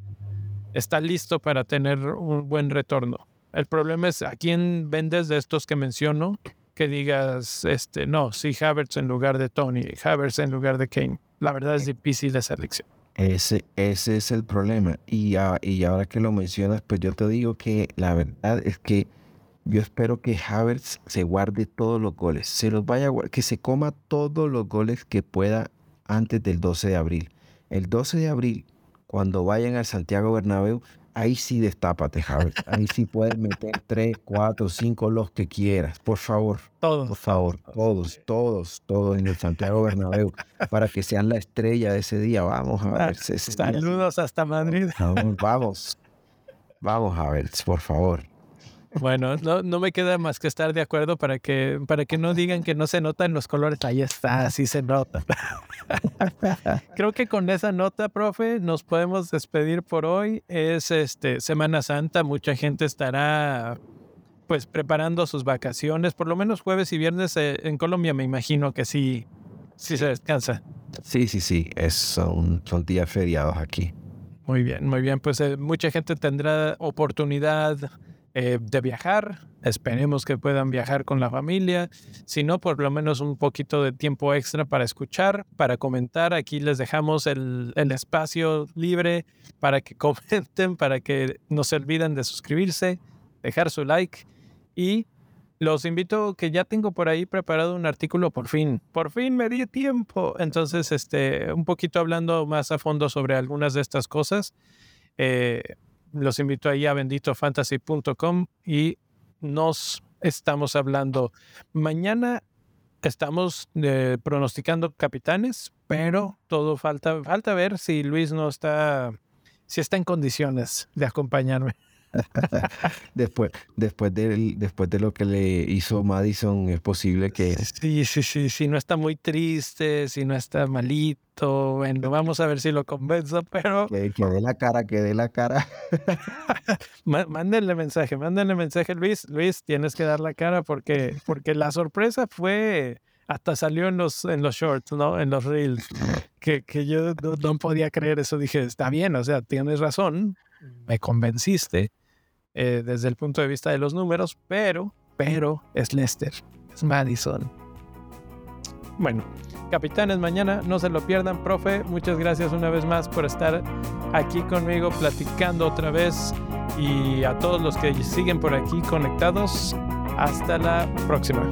está listo para tener un buen retorno. El problema es a quién vendes de estos que menciono que digas, este, no, sí, Havertz en lugar de Tony, Havertz en lugar de Kane. La verdad es difícil esa elección. Ese, ese es el problema. Y, y ahora que lo mencionas, pues yo te digo que la verdad es que yo espero que Havertz se guarde todos los goles. Se los vaya que se coma todos los goles que pueda antes del 12 de abril. El 12 de abril, cuando vayan al Santiago Bernabéu, ahí sí destápate, Javier. Ahí sí puedes meter tres, cuatro, cinco, los que quieras. Por favor. Todos. Por favor. Todos, todos, todos en el Santiago Bernabéu. para que sean la estrella de ese día. Vamos a ver. Saludos hasta Madrid. Vamos, vamos. Vamos a ver, por favor. Bueno, no, no, me queda más que estar de acuerdo para que, para que no digan que no se notan los colores. Ahí está, sí se nota. Creo que con esa nota, profe, nos podemos despedir por hoy. Es este Semana Santa, mucha gente estará pues preparando sus vacaciones, por lo menos jueves y viernes eh, en Colombia me imagino que sí, sí se descansa. Sí, sí, sí, es, son, son días feriados aquí. Muy bien, muy bien, pues eh, mucha gente tendrá oportunidad eh, de viajar. Esperemos que puedan viajar con la familia. Si no, por lo menos un poquito de tiempo extra para escuchar, para comentar. Aquí les dejamos el, el espacio libre para que comenten, para que no se olviden de suscribirse, dejar su like y los invito que ya tengo por ahí preparado un artículo por fin. Por fin me di tiempo. Entonces, este, un poquito hablando más a fondo sobre algunas de estas cosas. Eh, los invito ahí a benditofantasy.com y nos estamos hablando. Mañana estamos eh, pronosticando capitanes, pero todo falta, falta ver si Luis no está, si está en condiciones de acompañarme. después, después, de, después de lo que le hizo Madison, es posible que... Sí, sí, sí, si no está muy triste, si no está malito, bueno, vamos a ver si lo convenzo, pero... Que, dé la cara, que dé la cara. mándenle mensaje, mándenle mensaje, Luis. Luis, tienes que dar la cara porque, porque la sorpresa fue hasta salió en los, en los shorts, ¿no? En los reels, que, que yo no, no, podía creer eso. Dije, está bien, o sea, tienes razón, me convenciste, eh, desde el punto de vista de los números, pero, pero es Lester, es Madison. Bueno, capitanes, mañana no se lo pierdan, profe. Muchas gracias una vez más por estar aquí conmigo platicando otra vez y a todos los que siguen por aquí conectados. Hasta la próxima.